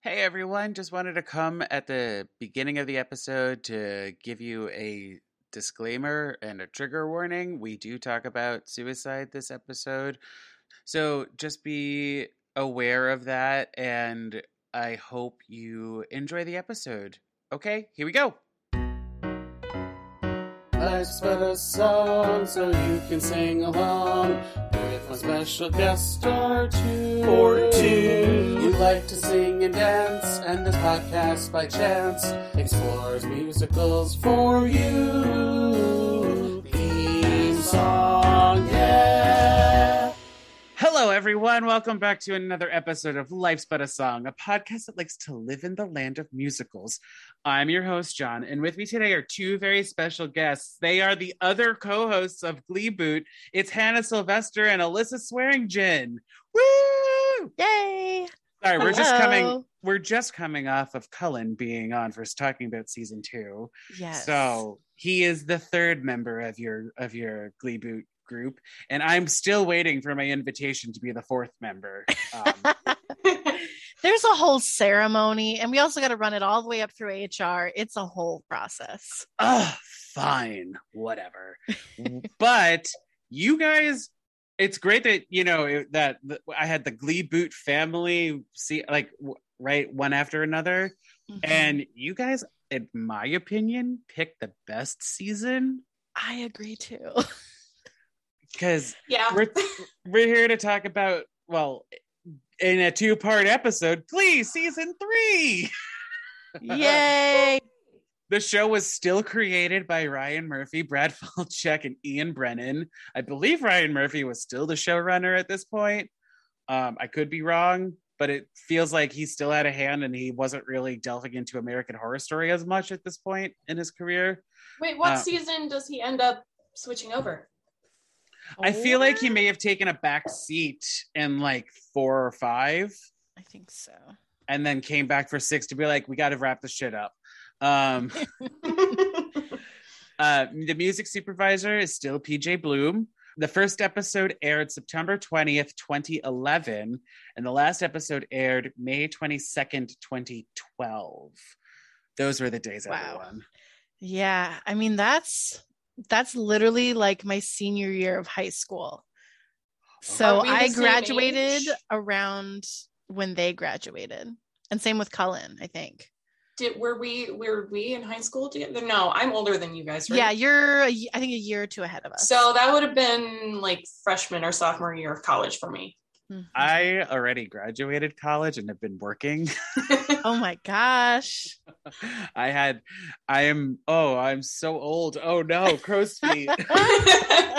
Hey everyone, just wanted to come at the beginning of the episode to give you a disclaimer and a trigger warning. We do talk about suicide this episode. So just be aware of that and I hope you enjoy the episode. Okay, here we go. But a song, so you can sing along with a special guest or two. Or two. You like to sing and dance, and this podcast by chance explores musicals for you. Theme song. Hello everyone, welcome back to another episode of Life's But a Song, a podcast that likes to live in the land of musicals. I'm your host, John, and with me today are two very special guests. They are the other co-hosts of Glee Boot. It's Hannah Sylvester and Alyssa Swearingen. Woo! Yay! Sorry, we're just coming we're just coming off of Cullen being on for talking about season two. Yes. So he is the third member of your of your Glee Boot group, and I'm still waiting for my invitation to be the fourth member. Um, there's a whole ceremony, and we also got to run it all the way up through HR. It's a whole process. oh, fine, whatever. but you guys, it's great that you know that that I had the Glee Boot family see like w- right one after another, Mhm. and you guys, in my opinion, picked the best season I agree too. because Yeah. we're we're here to talk about well in a two part episode Glee season three. Yay! The show was still created by Ryan Murphy, Brad Falchuk, and Ian Brennan. I believe Ryan Murphy was still the showrunner at this point. Um, I could be wrong, but it feels like he still had a hand and he wasn't really delving into American Horror Story as much at this point in his career. Wait, what Uh, season does he end up switching over? I feel like he may have taken a back seat in like four or five. I think so. and then came back for six to be like, we got to wrap the shit up. Um, uh, the music supervisor is still PJ Bloom. The first episode aired September 20th, 2011, and the last episode aired May 22nd, 2012. Those were the days, Wow. everyone. Yeah, I mean that's that's literally like my senior year of high school. So Are we the I graduated around when they graduated, and same with Cullen. I think. Did were we were we in high school together? No, I'm older than you guys, right? Yeah, you're I think a year or two ahead of us. So that would have been like freshman or sophomore year of college for me. Mhm. I already graduated college and have been working. oh my gosh. I had, I am, oh, I'm so old. Oh no, crow's feet.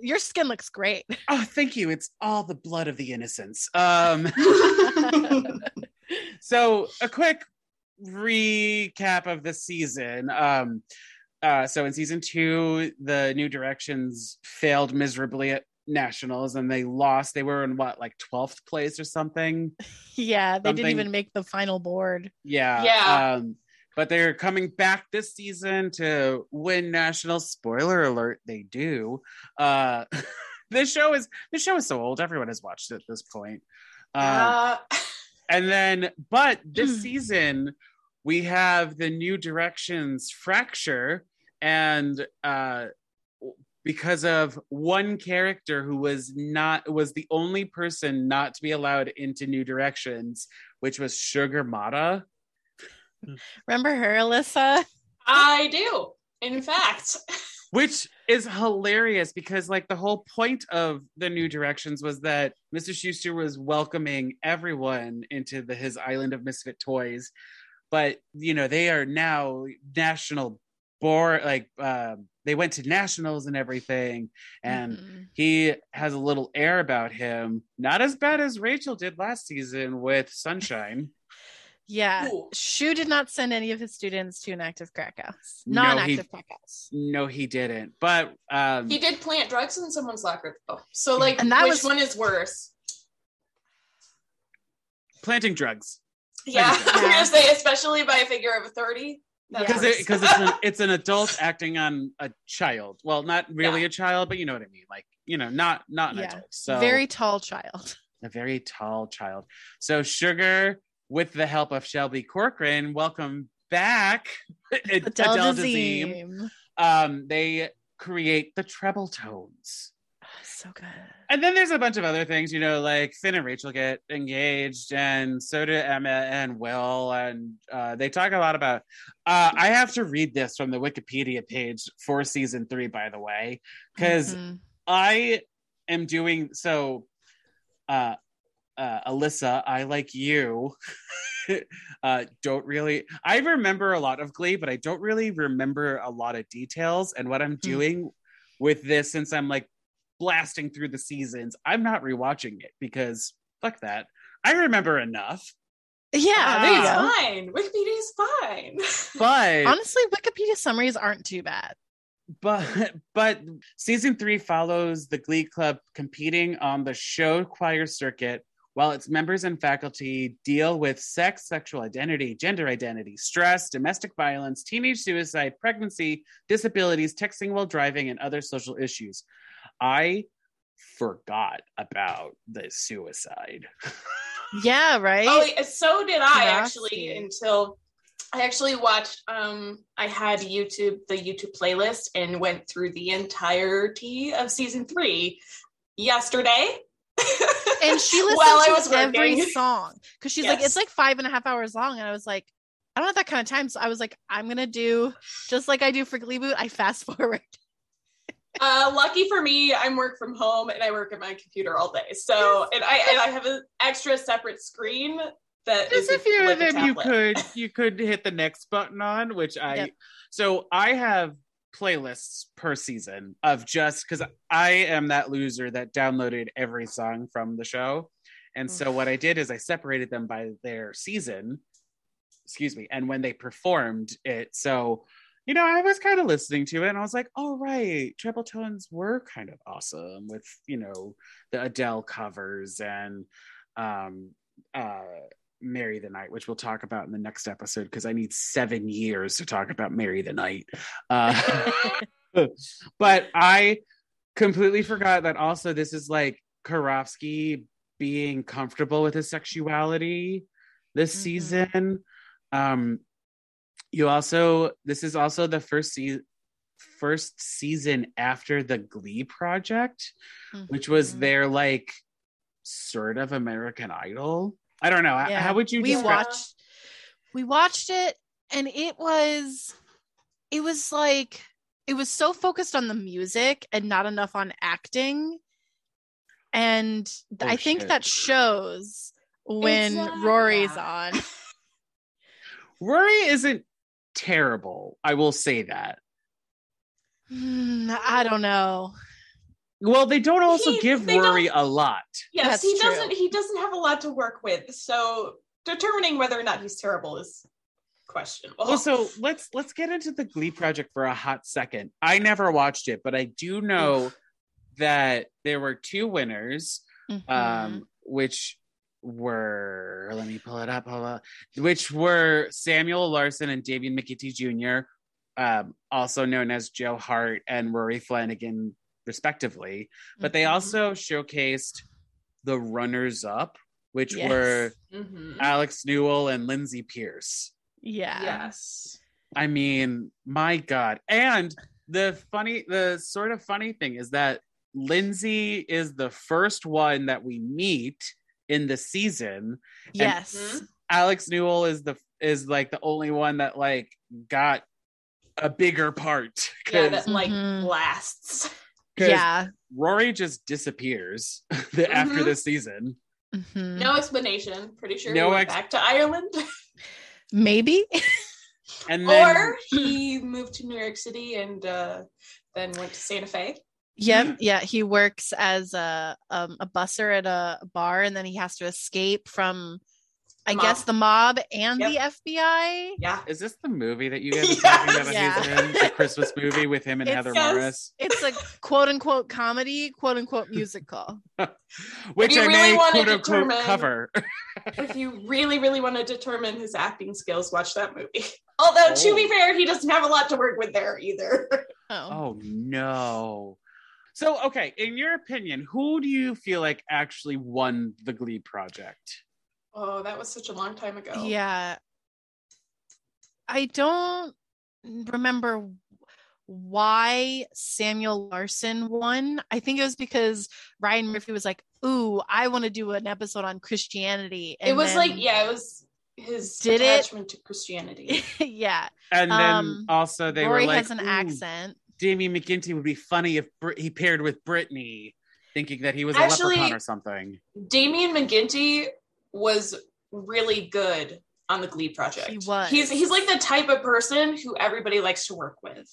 Your skin looks great. Oh, thank you. It's all the blood of the innocents. Um, so a quick recap of the season. Um, uh, so in season two, the New Directions failed miserably at nationals, and they lost. They were in what, like twelfth place or something? yeah, they Something- didn't even make the final board. Yeah. Yeah. Um, but they're coming back this season to win nationals. Spoiler alert, they do. Uh, this show is this show is so old. Everyone has watched it at this point. Um, Uh, and then, but this season we have the new directions fracture, and uh, because of one character who was not was the only person not to be allowed into new directions, which was Sugar Motta. Remember her, Alyssa? I do. In fact, which is hilarious because like the whole point of the new directions was that mr Schuester was welcoming everyone into the his island of misfit toys but you know they are now national board like um they went to nationals and everything and Mhm. he has a little air about him not as bad as rachel did last season with sunshine yeah, Ooh. Shu did not send any of his students to an active crack house, No, non-active he- crack house. no he didn't but um he did plant drugs in someone's locker though. So like And that which was- one is worse? planting drugs Yeah, Yeah. I'm gonna say especially by a figure of 30. Because it, because it's an, it's an adult acting on a child. Well, not really Yeah. a child, but you know what I mean. Like you know, not not an Yeah. adult. So Very tall child. a very tall child. So Sugar with the help of Shelby Corcoran, welcome back, Adele Adele Dazeem. Dazeem. Um, they create the treble tones. So good. And then there's a bunch of other things, you know, like Finn and Rachel get engaged, and so do Emma and Will, and uh, they talk a lot about. Uh, I have to read this from the Wikipedia page for season three, by the way, because Mhm. I am doing so. Uh, uh, Alyssa, I like you. uh, don't really. I remember a lot of Glee, but I don't really remember a lot of details. And what I'm doing with this, since I'm like blasting through the seasons, I'm not rewatching it because fuck that. I remember enough, Yeah, there you Ah. go. It's fine. Wikipedia is fine. but Honestly, Wikipedia summaries aren't too bad. but but season three follows the glee club competing on the show choir circuit while its members and faculty deal with sex sexual identity gender identity stress domestic violence teenage suicide pregnancy disabilities texting while driving and other social issues i forgot about the suicide Yeah, right. Oh, so did I Nasty. actually until I actually watched. Um, I had YouTube the YouTube playlist and went through the entirety of season three yesterday. and she listens while I to was every working. song because she's like, it's like five and a half hours long, and I was like, I don't have that kind of time, so I was like, I'm gonna do just like I do for Glee Boot. I fast forward. Uh, lucky for me, I'm work from home and I work at my computer all day. So, and I and I have an extra separate screen that There's is a few like of them you could you could hit the next button on, which I Yep. so I have playlists per season of just because I am that loser that downloaded every song from the show. And so what I did is I separated them by their season, excuse me, and when they performed it. So, you know, I was kind of listening to it and I was like, oh right, treble tones were kind of awesome with, you know, the Adele covers and um uh Marry the Night, which we'll talk about in the next episode because I need seven years to talk about Marry the Night. Uh, but I completely forgot that also this is like Karofsky being comfortable with his sexuality this Mhm. season. Um, you also this is also the first season first season after the Glee project, which was Mhm. their like sort of American Idol. I don't know. Yeah. How would you we describe? watched we watched it and it was it was like it was so focused on the music and not enough on acting and Oh, i think shit. that shows when It's, rory's yeah. on Rory isn't terrible. I will say that. Hmm, i don't know Well, they don't also He- give they don't- Rory a lot. Yes, That's he true. doesn't. He doesn't have a lot to work with. So determining whether or not he's terrible is questionable. Well, so let's let's get into the Glee project for a hot second. I never watched it, but I do know that there were two winners, Mhm. um, which were let me pull it up, hold on, which were Samuel Larsen and Damian McGinty Jr., um, also known as Joe Hart and Rory Flanagan, respectively. But they Mhm. also showcased the runners up, which Yes. were Mhm. Alex Newell and Lindsay Pearce. yeah yes, I mean, my God. And the funny, the sort of funny thing is that Lindsay is the first one that we meet in the season. yes Mhm. Alex Newell is the is like the only one that like got a bigger part. yeah, 'Cause- that like Mhm. lasts. 'cause yeah Rory just disappears the, after the season. Mhm. No explanation. Pretty sure No he went ex- back to Ireland, maybe And then or he moved to New York City and uh, then went to Santa Fe. Yep. Yeah. He works as a um, a busser at a bar, and then he has to escape from, I Mob. guess, the mob and the FBI. Yeah, is this the movie that you guys are Yes. talking about? Yeah. he's in? The Christmas movie with him and It's- Heather Yes. Morris. It's a quote unquote comedy, quote unquote musical. Which I really may wanna quote unquote determine- cover. if you really, really want to determine his acting skills, watch that movie. Although to be Oh. fair, he doesn't have a lot to work with there either. Oh. Oh no. So okay, in your opinion, who do you feel like actually won the Glee project? Oh, that was such a long time ago. Yeah. I don't remember why Samuel Larsen won. I think it was because Ryan Murphy was like, "Ooh, I want to do an episode on Christianity." it was like, yeah, it was his Did it? attachment to Christianity. yeah. And then Um, also they Rory were like, has an "Ooh, accent. Damian McGinty would be funny if Brit- he paired with Brittany, thinking that he was a Actually- leprechaun or something. Damian McGinty was really good on the Glee project. He was. He's he's like the type of person who everybody likes to work with.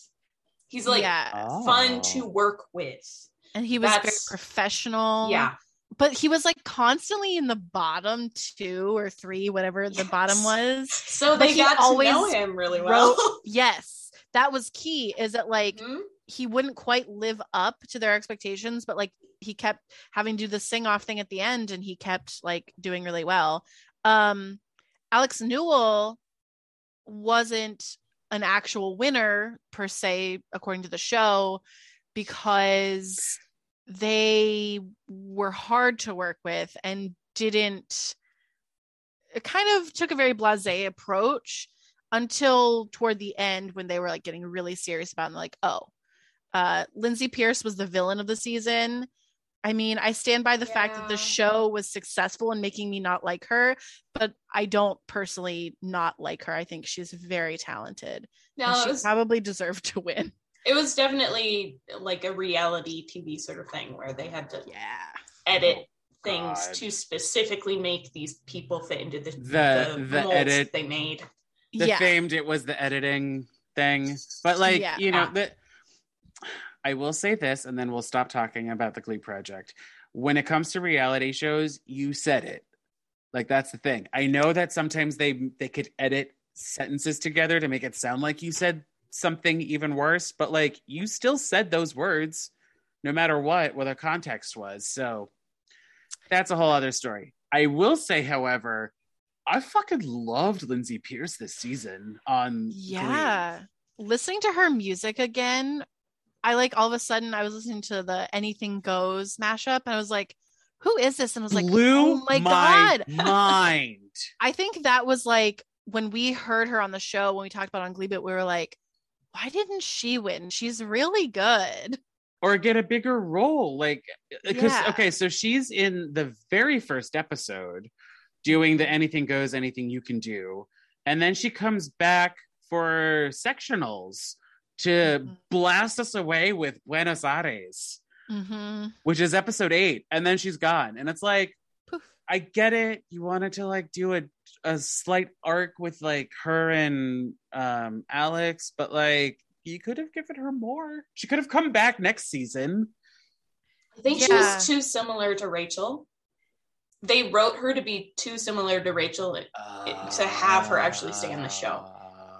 He's like yeah. fun Oh. to work with. And he was very professional. Yeah. But he was like constantly in the bottom two or three, whatever the bottom was. So But they he got to always know him really well. wrote- Yes. That was key, is that like Mhm. he wouldn't quite live up to their expectations, but like he kept having to do the sing off thing at the end and he kept like doing really well. Um Alex Newell wasn't an actual winner per se, according to the show, because they were hard to work with and didn't it kind of took a very blasé approach until toward the end when they were like getting really serious about it and like oh uh lindsay pearce was the villain of the season. I mean i stand by the fact that the show was successful in making me not like her but i don't personally not like her. I think she's very talented No, she was probably deserved to win. It was definitely like a reality TV sort of thing where they had to yeah. edit Oh, things God. to specifically make these people fit into the The- the, the edit- they made. The yeah famed it was the editing thing. But like, Yeah. you know, the I will say this and then we'll stop talking about the Glee project. When it comes to reality shows, you said it. Like that's the thing. I know that sometimes they they could edit sentences together to make it sound like you said something even worse, but like you still said those words no matter what what the context was. So that's a whole other story. I will say, however, I fucking loved Lindsay Pearce this season on Glee. Yeah. Listening to her music again, I like all of a sudden I was listening to the Anything Goes mashup and I was like, who is this? And I was like, blew oh my, my God. mind. I think that was like when we heard her on the show, when we talked about on Gleebit, we were like, why didn't she win? She's really good. or get a bigger role like because Yeah. okay so she's in the very first episode doing the anything goes anything you can do. And then she comes back for sectionals to Mhm. blast us away with buenos aires hmm which is episode eight and then she's gone. And it's like Poof. i get it. You wanted to like do a, a slight arc with like her and um alex but like you could have given her more. She could have come back next season. I think she was too similar to Rachel. They wrote her to be too similar to Rachel. to have her actually stay in the show.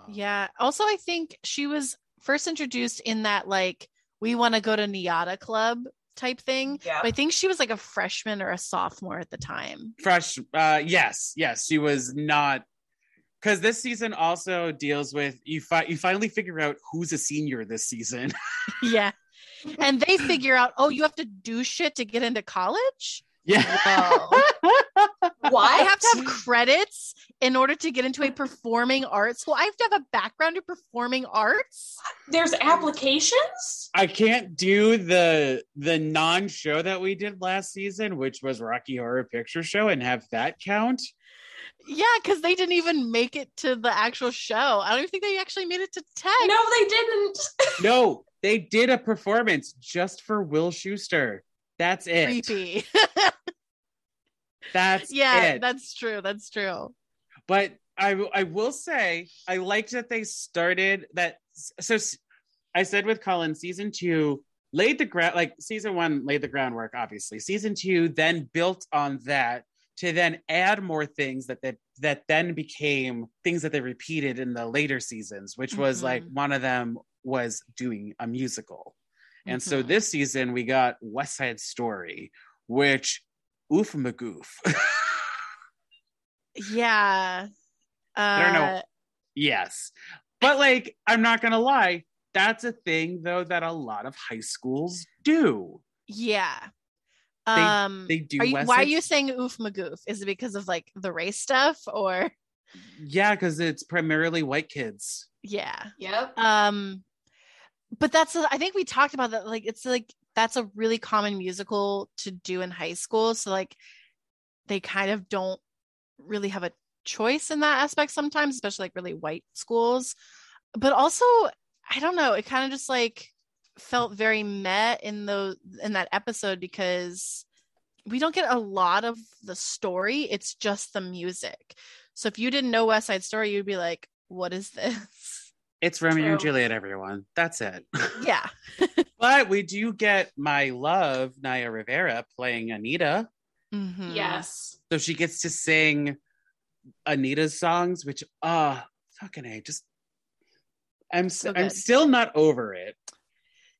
Yeah. Also, I think she was first introduced in that like we want to go to NYADA Club type thing. Yeah. But I think she was like a freshman or a sophomore at the time. fresh uh yes yes she was not because this season also deals with you fi- you finally figure out who's a senior this season yeah. And they figure out, oh, you have to do shit to get into college. Yeah Why I have to have credits in order to get into a performing arts school. I have to have a background in performing arts. There's applications. i can't do the the non-show that we did last season which was rocky horror picture show and have that count Yeah, because they didn't even make it to the actual show. I don't even think they actually made it to tech. No, they didn't. no they did a performance just for will Schuester that's it Creepy. that's yeah, it. that's true. That's true. but I I will say I liked that they started that. So I said with Colin, season two laid the ground like season one laid the groundwork. Obviously, season two then built on that to then add more things that that that then became things that they repeated in the later seasons, which was Mhm. like one of them was doing a musical. And so Mhm. this season we got West Side Story, which oof magoof. Yeah. Uh, I don't know. Yes. But like, I'm not gonna lie, that's a thing though that a lot of high schools do. Yeah. Um, they do are you, why are you saying oof magoof? Is it because of like the race stuff or Yeah, because it's primarily white kids. yeah? Yep. Um, but that's a, I think we talked about that. Like it's like that's a really common musical to do in high school. So like they kind of don't really have a choice in that aspect sometimes, especially like really white schools. But also, I don't know. It kind of just like felt very met in the in that episode because we don't get a lot of the story. It's just the music. So if you didn't know West Side Story, you'd be like, "What is this?" It's Romeo and Juliet, everyone. That's it. Yeah. but we do get my love, Naya Rivera, playing Anita. Mhm. Yes. So she gets to sing Anita's songs, which ah, fucking a, just I'm So I'm still not over it,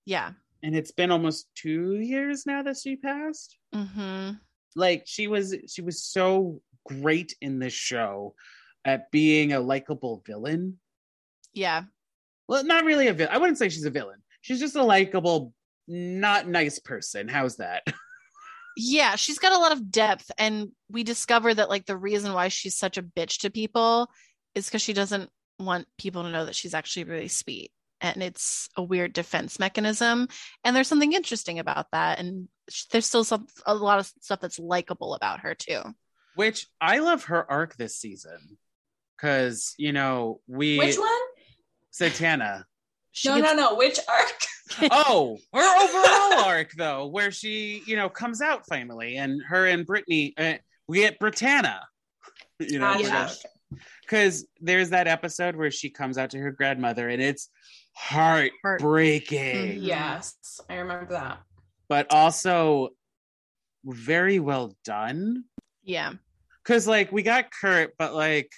Yeah. and it's been almost two years now that she passed. hmm Like she was, she was so great in this show at being a likable villain. Yeah. Well, not really a villain. I wouldn't say she's a villain. She's just a likable, not nice person. How's that? Yeah. She's got a lot of depth. And we discover that, like, the reason why she's such a bitch to people is because she doesn't want people to know that she's actually really sweet. And it's a weird defense mechanism. And there's something interesting about that. And there's still some, a lot of stuff that's likable about her, too. Which I love her arc this season because you know we Which one? Santana. She no, gets- no, no. Which arc? oh, her overall arc though, where she you know comes out finally, and her and Brittany, uh, we get Brittana. You know, Gotcha. Yeah. because there's that episode where she comes out to her grandmother, and it's heartbreaking, Mhm. Yes, I remember that. but also very well done. yeah. Because like we got Kurt, but like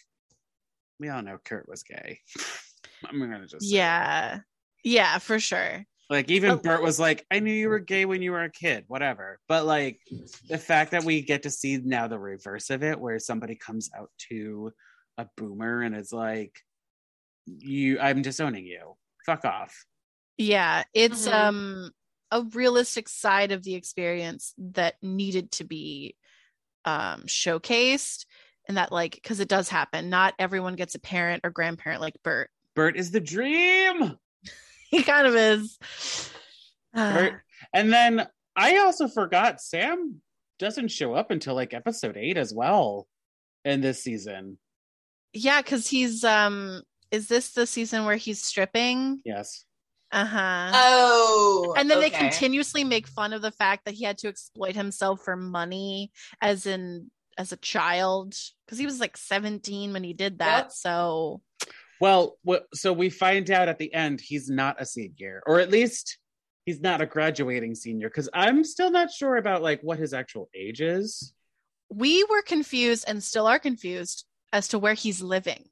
we all know Kurt was gay. I'm gonna just say it. Yeah. Yeah, for sure. Like even But- Burt was like, I knew you were gay when you were a kid, whatever. But like the fact that we get to see now the reverse of it, where somebody comes out to a boomer and is like, You I'm disowning you. Fuck off. Yeah, it's Mhm. um a realistic side of the experience that needed to be um showcased and that like because it does happen not everyone gets a parent or grandparent like burt Burt is the dream. he kind of is Burt- And then I also forgot Sam doesn't show up until like episode eight as well in this season. yeah because he's um is this the season where he's stripping Yes. uh-huh Oh, and then they continuously make fun of the fact that he had to exploit himself for money as in as a child because he was like 17 when he did that Yep. so Well, so we find out at the end he's not a senior, or at least he's not a graduating senior, because I'm still not sure about like what his actual age is. we were confused and still are confused as to where he's living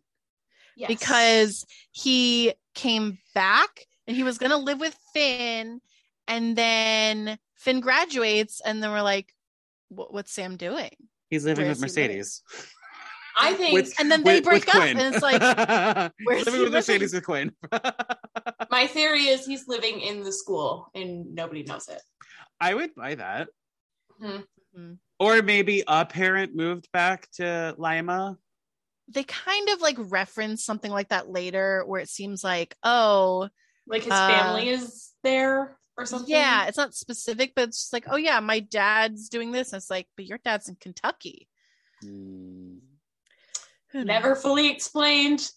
Yes. because he came back and he was going to live with Finn and then Finn graduates and then we're like what's Sam doing? He's living Where with Mercedes. living? Mercedes. I think With- And then they with- break with up Quinn. and it's like where's living he with Mercedes with Quinn. my theory is he's living in the school and nobody knows it. I would buy that. Mhm. Mhm. Or maybe a parent moved back to Lima. they kind of like reference something like that later where it seems like oh Like his Uh, family is there or something. yeah it's not specific but it's just like oh yeah my dad's doing this and it's like but your dad's in kentucky Hmm. Who knows? Never fully explained.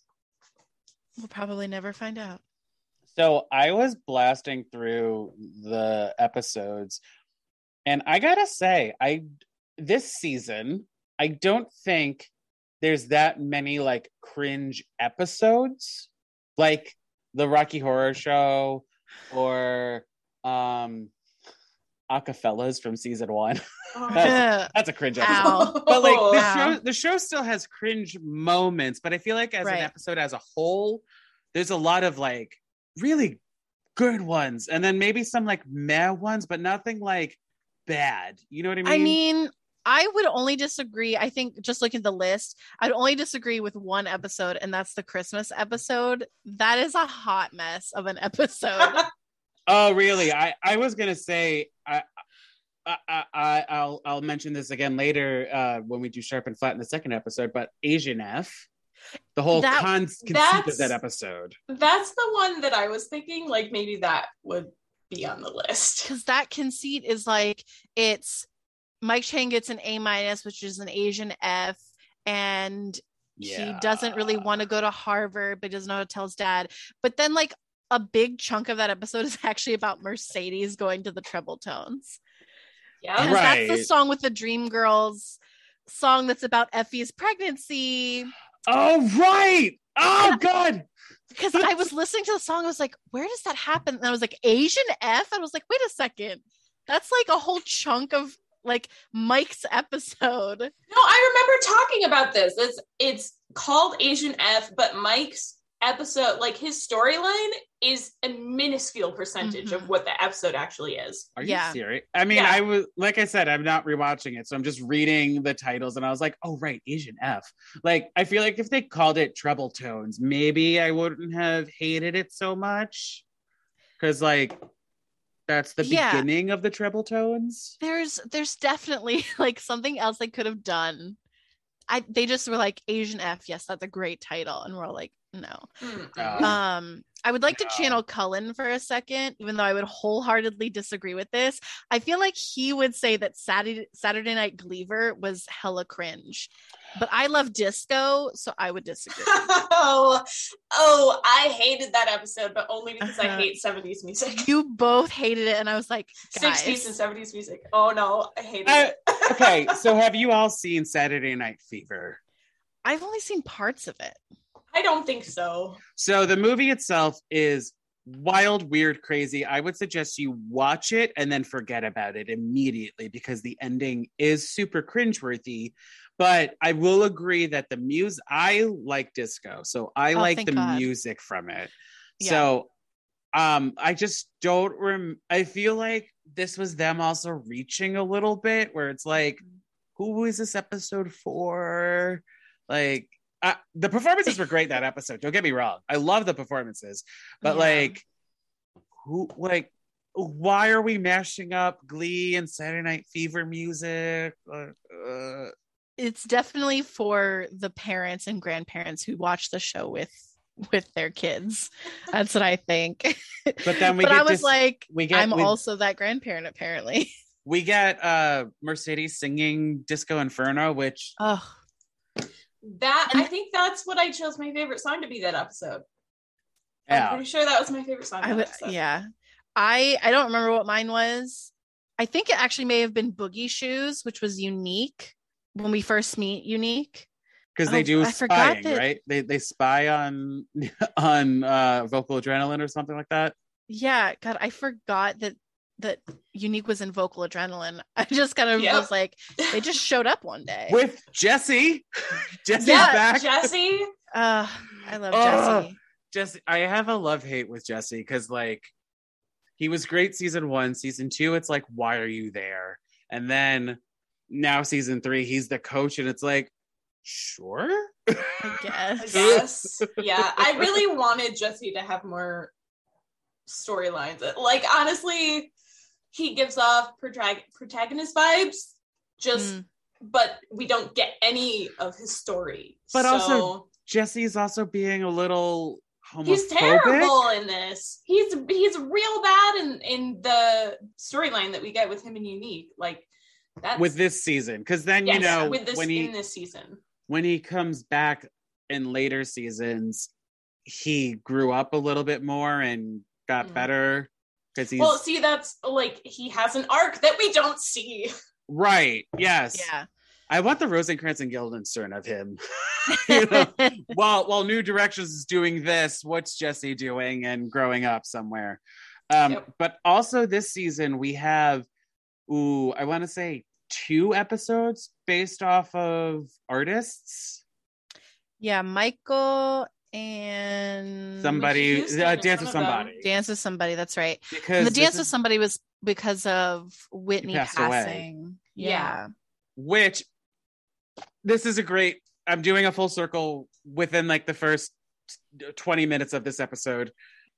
we'll probably never find out So I was blasting through the episodes, and I gotta say, I this season I don't think there's that many like cringe episodes, like the Rocky Horror Show or um Acafellas from season one. Oh, that's, that's a cringe episode. Ow. But like the Wow. show, the show still has cringe moments. But I feel like as Right. an episode as a whole, there's a lot of like really good ones, and then maybe some like meh ones, but nothing like bad. You know what I mean? I mean, I would only disagree. I think just looking at the list, I'd only disagree with one episode, and that's the Christmas episode. That is a hot mess of an episode. oh really? I I was gonna say I I, I, I'll I'll mention this again later uh, when we do sharp and flat in the second episode. But Asian F, the whole That- con- conceit of that episode. That's the one that I was thinking. Like maybe that would be on the list. because that conceit is like it's Mike Chang gets an A minus, which is an Asian F, and he doesn't really want to go to Harvard, but doesn't know how to tell his dad. But then, like a big chunk of that episode is actually about Mercedes going to the treble tones. Yeah. Because that's the song with the Dream Girls song that's about Effie's pregnancy. Oh right! Oh And- god! Because I was listening to the song, I was like, where does that happen? And I was like, Asian F? I was like, wait a second. That's like a whole chunk of like Mike's episode. No, I remember talking about this. It's it's called Asian F, but Mike's episode, like his storyline, is a minuscule percentage Mhm. of what the episode actually is. Are Yeah. you serious? I mean, Yeah. I was like I said, I'm not rewatching it, so I'm just reading the titles, and I was like, oh right, Asian F. Like, I feel like if they called it Treble Tones, maybe I wouldn't have hated it so much, because like that's the Yeah. beginning of the Treble Tones. There's there's definitely like something else they could have done. I they just were like Asian F, yes, that's a great title. And we're all like, no. Mm-mm. Oh. Um, I would like to channel Cullen for a second, even though I would wholeheartedly disagree with this. I feel like he would say that Saturday Saturday Night Glee-ver was hella cringe, but I love disco, so I would disagree. oh, oh, I hated that episode, but only because I Uh-huh. hate 70s music. you both hated it, and I was like, guys, 60s and 70s music. Oh no, I hated Uh, it. okay, so have you all seen Saturday Night Fever? I've only seen parts of it. I don't think so. So the movie itself is wild, weird, crazy. I would suggest you watch it and then forget about it immediately because the ending is super cringeworthy. But I will agree that the music, I like disco, so I Oh, like the God. music from it. Yeah. So um I just don't rem I feel like this was them also reaching a little bit where it's like who is this episode for? Like, uh, the performances were great that episode. Don't get me wrong. I love the performances, but Yeah. like, who, like, why are we mashing up Glee and Saturday Night Fever music? Uh, uh, it's definitely for the parents and grandparents who watch the show with with their kids. That's what I think. But then we but get I was this- like, we get I'm we, also that grandparent apparently. we get uh Mercedes singing Disco Inferno, which Oh, That And- I think that's what I chose my favorite song to be that episode. I'm yeah, pretty sure that was my favorite song. I would yeah. I I don't remember what mine was. I think it actually may have been Boogie Shoes, which was unique when we first meet Unique. because they Oh, do I forgot spying, that- right? They they spy on on uh vocal adrenaline or something like that. Yeah, God, I forgot that that Unique was in Vocal Adrenaline. I just kind of Yep. was like, they just showed up one day. with Jesse. Jesse's Yeah, back. Jesse. Uh, I love Ugh. Jesse. Jesse, I have a love hate with Jesse because like he was great season one, season two. It's like, why are you there? And then now season three, he's the coach, and it's like, sure. I I guess. guess. yeah, I really wanted Jesse to have more storylines. Like honestly, he gives off protag- protagonist vibes. Just, Mm. but we don't get any of his story. But So, also, Jesse's also being a little homophobic. he's terrible in this. He's he's real bad in in the storyline that we get with him and Unique. Like that's with this season because then yes, you know with this when he in this season. when he comes back in later seasons he grew up a little bit more and got Mhm. better because he's Well, see, that's like he has an arc that we don't see. right yes Yeah. i want the rosencrantz and guildenstern of him you know while while new directions is doing this what's jesse doing and growing up somewhere um Yep. but also this season we have ooh i want to say two episodes based off of artists yeah, Michael and somebody uh, dance with of them. somebody Dance with somebody. That's right. because And the dance is- with somebody was because of Whitney passed away. passing. Yeah. Yeah. which this is a great i'm doing a full circle within like the first 20 minutes of this episode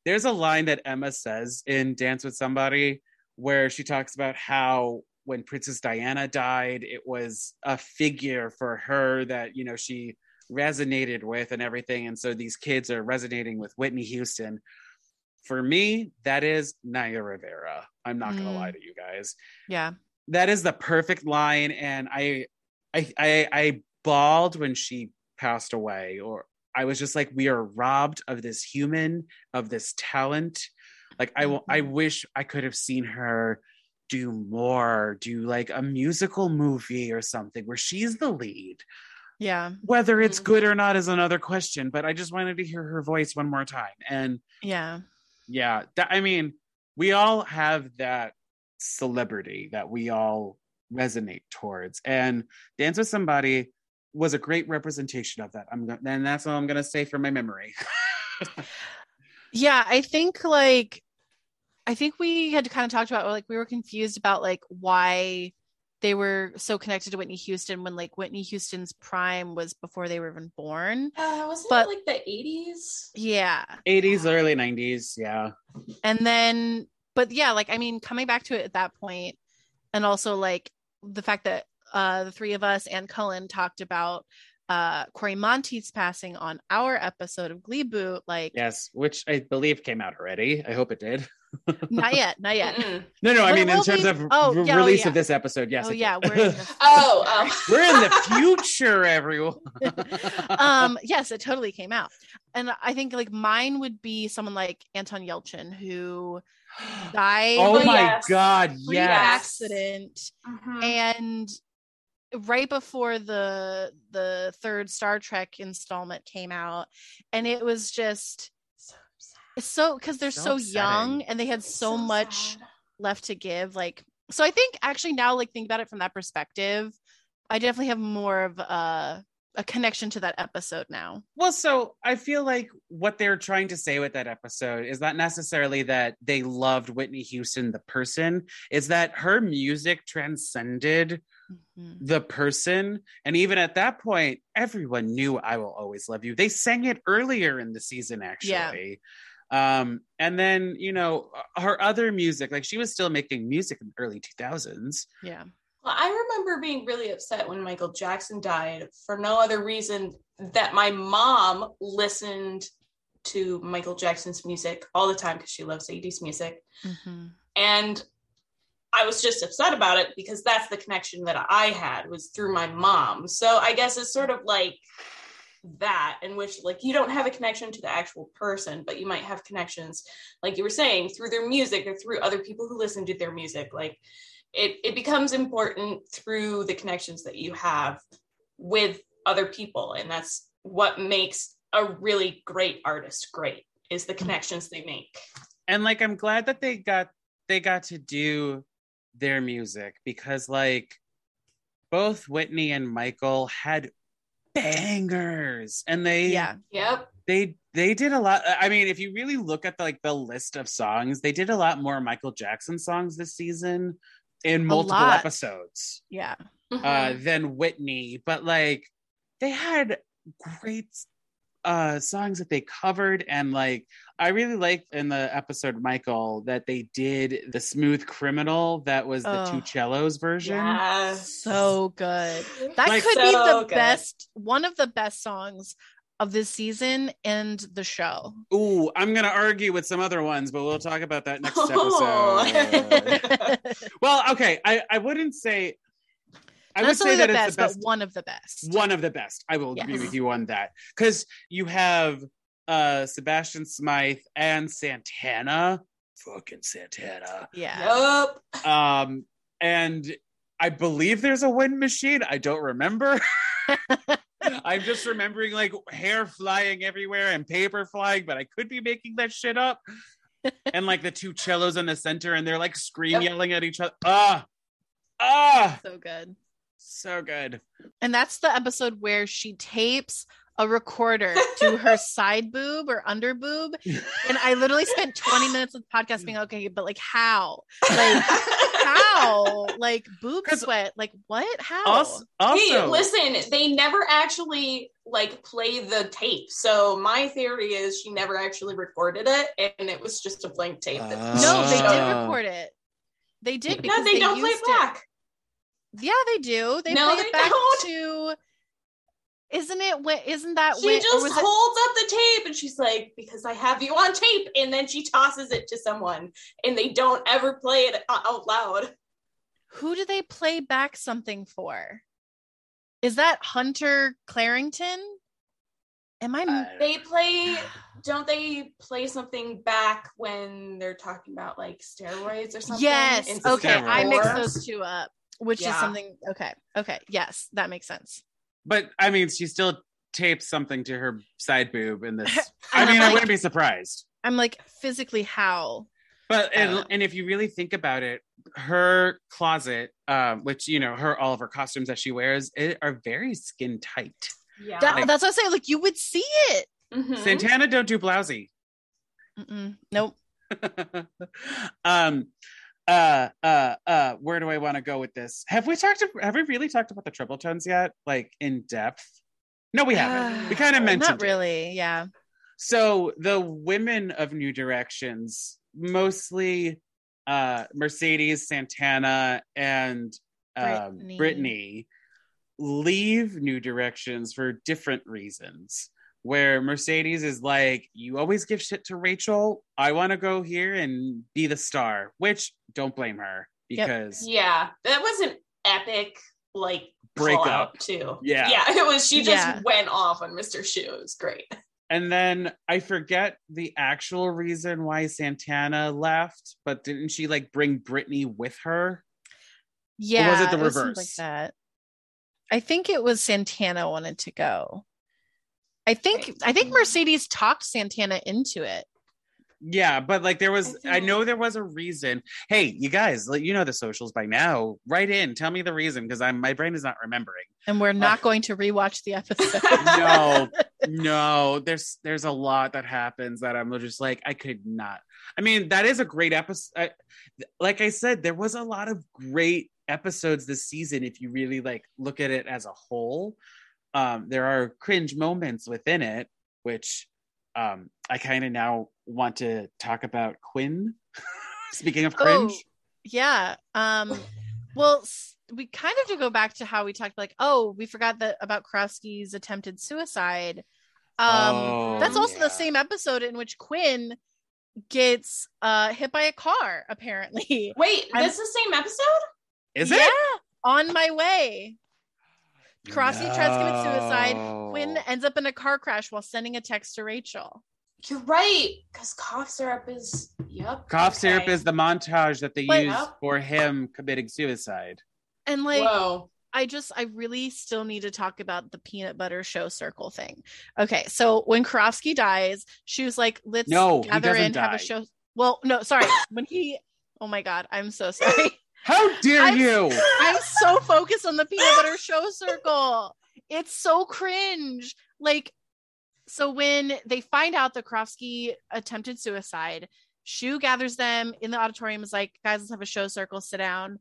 there's a line that emma says in dance with somebody where she talks about how when Princess Diana died, it was a figure for her that, you know, she resonated with and everything. And so these kids are resonating with Whitney Houston. For me, that is Naya Rivera. I'm not gonna Mm. lie to you guys. Yeah. That is the perfect line. And I I I, I bawled when she passed away, or I was just like, we are robbed of this human, of this talent. Like I will I wish I could have seen her do more, do like a musical movie or something where she's the lead. Yeah. Whether it's Mhm. good or not is another question, but I just wanted to hear her voice one more time. And Yeah. yeah, that, I mean, we all have that celebrity that we all resonate towards, and Dance with Somebody was a great representation of that. I'm go- and that's all I'm gonna say for my memory. Yeah, I think like I think we had kind of talked about like we were confused about like why they were so connected to Whitney Houston when like Whitney Houston's prime was before they were even born. Uh, wasn't But- it like the 80s? Yeah. 80s, early 90s, yeah. And then but yeah, like I mean coming back to it at that point and also like the fact that uh the three of us and Cullen talked about uh Cory Monteith's passing on our episode of Glee Boot like Yes, which I believe came out already. I hope it did. not yet, not yet. Mm-mm. No, no, I But it mean in terms be- of oh, re- yeah, oh, release yeah. of this episode. Yes. oh yeah, we're in the Oh, oh. we're in the future, everyone. um yes it totally came out and i think like mine would be someone like anton yelchin who died oh Oh, my yes. god, freak yes. accident Mhm. and right before the the third star trek installment came out and it was just So sad. It's so because they're So so, young and they had so, So much sad. left to give like so i think actually now like think about it from that perspective i definitely have more of a a connection to that episode now Well, so I feel like what they're trying to say with that episode is not necessarily that they loved Whitney Houston, the person, is that her music transcended Mhm. the person. And even at that point, everyone knew I Will Always Love You. They sang it earlier in the season, actually. Um, and then, you know, her other music, like she was still making music in the early 2000s. yeah Well, I remember being really upset when Michael Jackson died for no other reason that my mom listened to Michael Jackson's music all the time because she loves 80s music. Mhm. And I was just upset about it because that's the connection that I had was through my mom. So I guess it's sort of like that in which like you don't have a connection to the actual person, but you might have connections, like you were saying, through their music or through other people who listen to their music. Like it, it becomes important through the connections that you have with other people. And that's what makes a really great artist great is the connections they make. and like i'm glad that they got they got to do their music because like both whitney and michael had bangers. And they yeah. Yep. they they did a lot i mean if you really look at the, like the list of songs they did a lot more michael jackson songs this season in multiple episodes. Yeah. Uh Mhm. than whitney but like they had great uh songs that they covered and like i really liked in the episode michael that they did the smooth criminal that was the two Oh. cellos version Yes. so good that Like, could be the good. best one of the best songs of this season and the show ooh i'm gonna argue with some other ones but we'll talk about that next Oh. episode well okay i i wouldn't say i would say that the it's best, the best but one of the best one of the best. I will agree with you on that because you have uh Sebastian Smythe and Santana, fucking Santana. yeah Yup. Um, and I believe there's a wind machine. I don't remember. I'm just remembering like hair flying everywhere and paper flying, but I could be making that shit up. and like the two cellos in the center, and they're like scream Yep. yelling at each other. Ah, ah, so good so good. and that's the episode where she tapes a recorder to her side boob or under boob and i literally spent 20 minutes of the podcast being okay but like how like how like boob sweat like what how Also, Hey, listen, they never actually like play the tape. So my theory is she never actually recorded it and it was just a blank tape. That no they did Ah. record it they did no, because they, don't play used it back. Yeah, they do. They No, play they it back don't. to. Isn't it? when- Isn't that She when? or just was it- holds up the tape and she's like, "Because I have you on tape," and then she tosses it to someone, and they don't ever play it out loud. who do they play back something for? Is that Hunter Clarington? Am I? Uh, They play, don't they play something back when they're talking about like steroids or something? yes. Okay, season I mixed four? those two up, which is something. Okay. Okay. Yes, that makes sense. But I mean, she still tapes something to her side boob in this. I And I'm mean, I wouldn't be surprised. I'm like physically how? But and, and if you really think about it, her closet, um, which you know, her all of her costumes that she wears it, are very skin tight. Yeah. That, that's what i say saying. Like you would see it. Mhm. Santana don't do blousy. Mm-mm. Nope. um uh uh uh where do i want to go with this have we talked have we really talked about the triple tones yet like in depth no we haven't we kind of mentioned Not it. really. Yeah. so the women of new directions mostly uh mercedes santana and um Brittany. brittany leave new directions for different reasons where mercedes is like you always give shit to rachel i want to go here and be the star which don't blame her Yep. because Yeah, that was an epic like Break call up. out too. Yeah. yeah, it was. She just Yeah. went off on Mr. Schue. It was great. And then I forget the actual reason why Santana left, but didn't she like bring Brittany with her? Yeah. was it the something reverse? like that. I think it was Santana wanted to go. I think Right. I think Mercedes talked Santana into it. Yeah, but like there was, I I know there was a reason. Hey, you guys, like, you know the socials by now. Write in, tell me the reason because I'm my brain is not remembering. And we're not going to rewatch the episode. No, no, there's there's a lot that happens that I'm just like I could not. I mean, that is a great episode. I, like I said, there was a lot of great episodes this season. If you really like look at it as a whole, um, there are cringe moments within it, which um, I kind of now want to talk about. Quinn. Speaking of cringe, Oh, yeah. Um well we kind of do go back to how we talked like, oh, we forgot that about Karofsky's attempted suicide. Um Oh, that's also yeah. the same episode in which Quinn gets uh hit by a car, apparently. Wait, I'm- that's the same episode? is yeah, it? on my way. Karofsky tries to commit suicide. Quinn ends up in a car crash while sending a text to Rachel. You're right, because cough syrup is. Yep. Cough okay. syrup is the montage that they But- use Yep. for him committing suicide. And like Whoa. I just I really still need to talk about the peanut butter show circle thing. Okay, so when Karofsky dies, she was like, "Let's No, he gather doesn't and have a show." Well, no, sorry. when he, oh my god, I'm so sorry. How dare I'm- you? I'm so focused on the peanut butter show circle. It's so cringe. Like, so when they find out that Karofsky attempted suicide, Schue gathers them in the auditorium, is like, guys, let's have a show circle, sit down.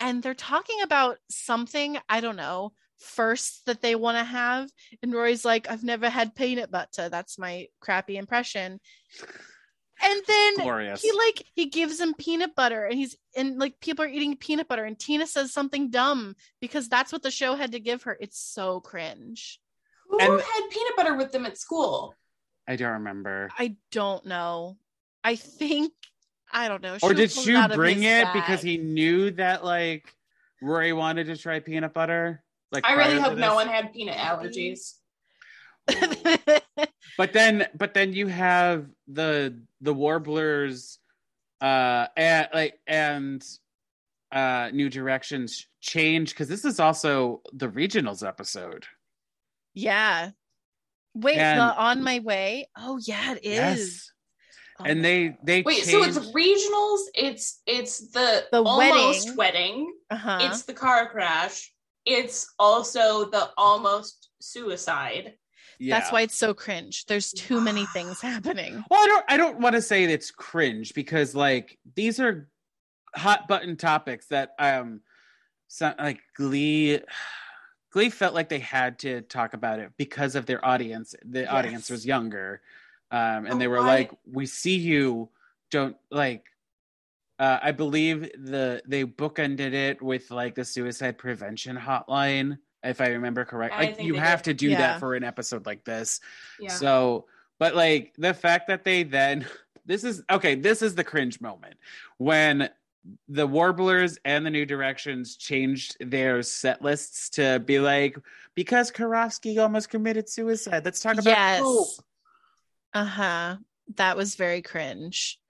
And they're talking about something, I don't know, first that they want to have. And Rory's like, I've never had peanut butter. That's my crappy impression. And then Glorious. he like he gives him peanut butter and he's and like people are eating peanut butter and Tina says something dumb because that's what the show had to give her. It's so cringe. Who And- had peanut butter with them at school? I don't remember. I don't know. I think I don't know. Or did pulled Schue bring his it because he knew that like Rory wanted to try peanut butter? Like I really hope no one had peanut allergies. But then but then you have the the warblers uh and like and uh new directions change because this is also the regionals episode. yeah. Wait, And- the on my way. Oh yeah, it is. Yes. Oh and they they Wait, so it's regionals. It's it's the, The almost wedding. wedding. uh-huh. It's the car crash. It's also the almost suicide. Yeah. That's why it's so cringe. There's too many things happening. Well, I don't. I don't want to say it's cringe because like these are hot button topics that um, so, like Glee. Glee felt like they had to talk about it because of their audience. The audience was younger, um, and Oh, they were why- like, "We see you. Don't like." Uh, I believe the they bookended it with like the suicide prevention hotline, if I remember correct. I Like you have did. to do Yeah. that for an episode like this. Yeah. So, but like the fact that they then this is okay, this is the cringe moment when the Warblers and the New Directions changed their set lists to be like because Karofsky almost committed suicide. Let's talk about hope. yes. Uh huh. That was very cringe.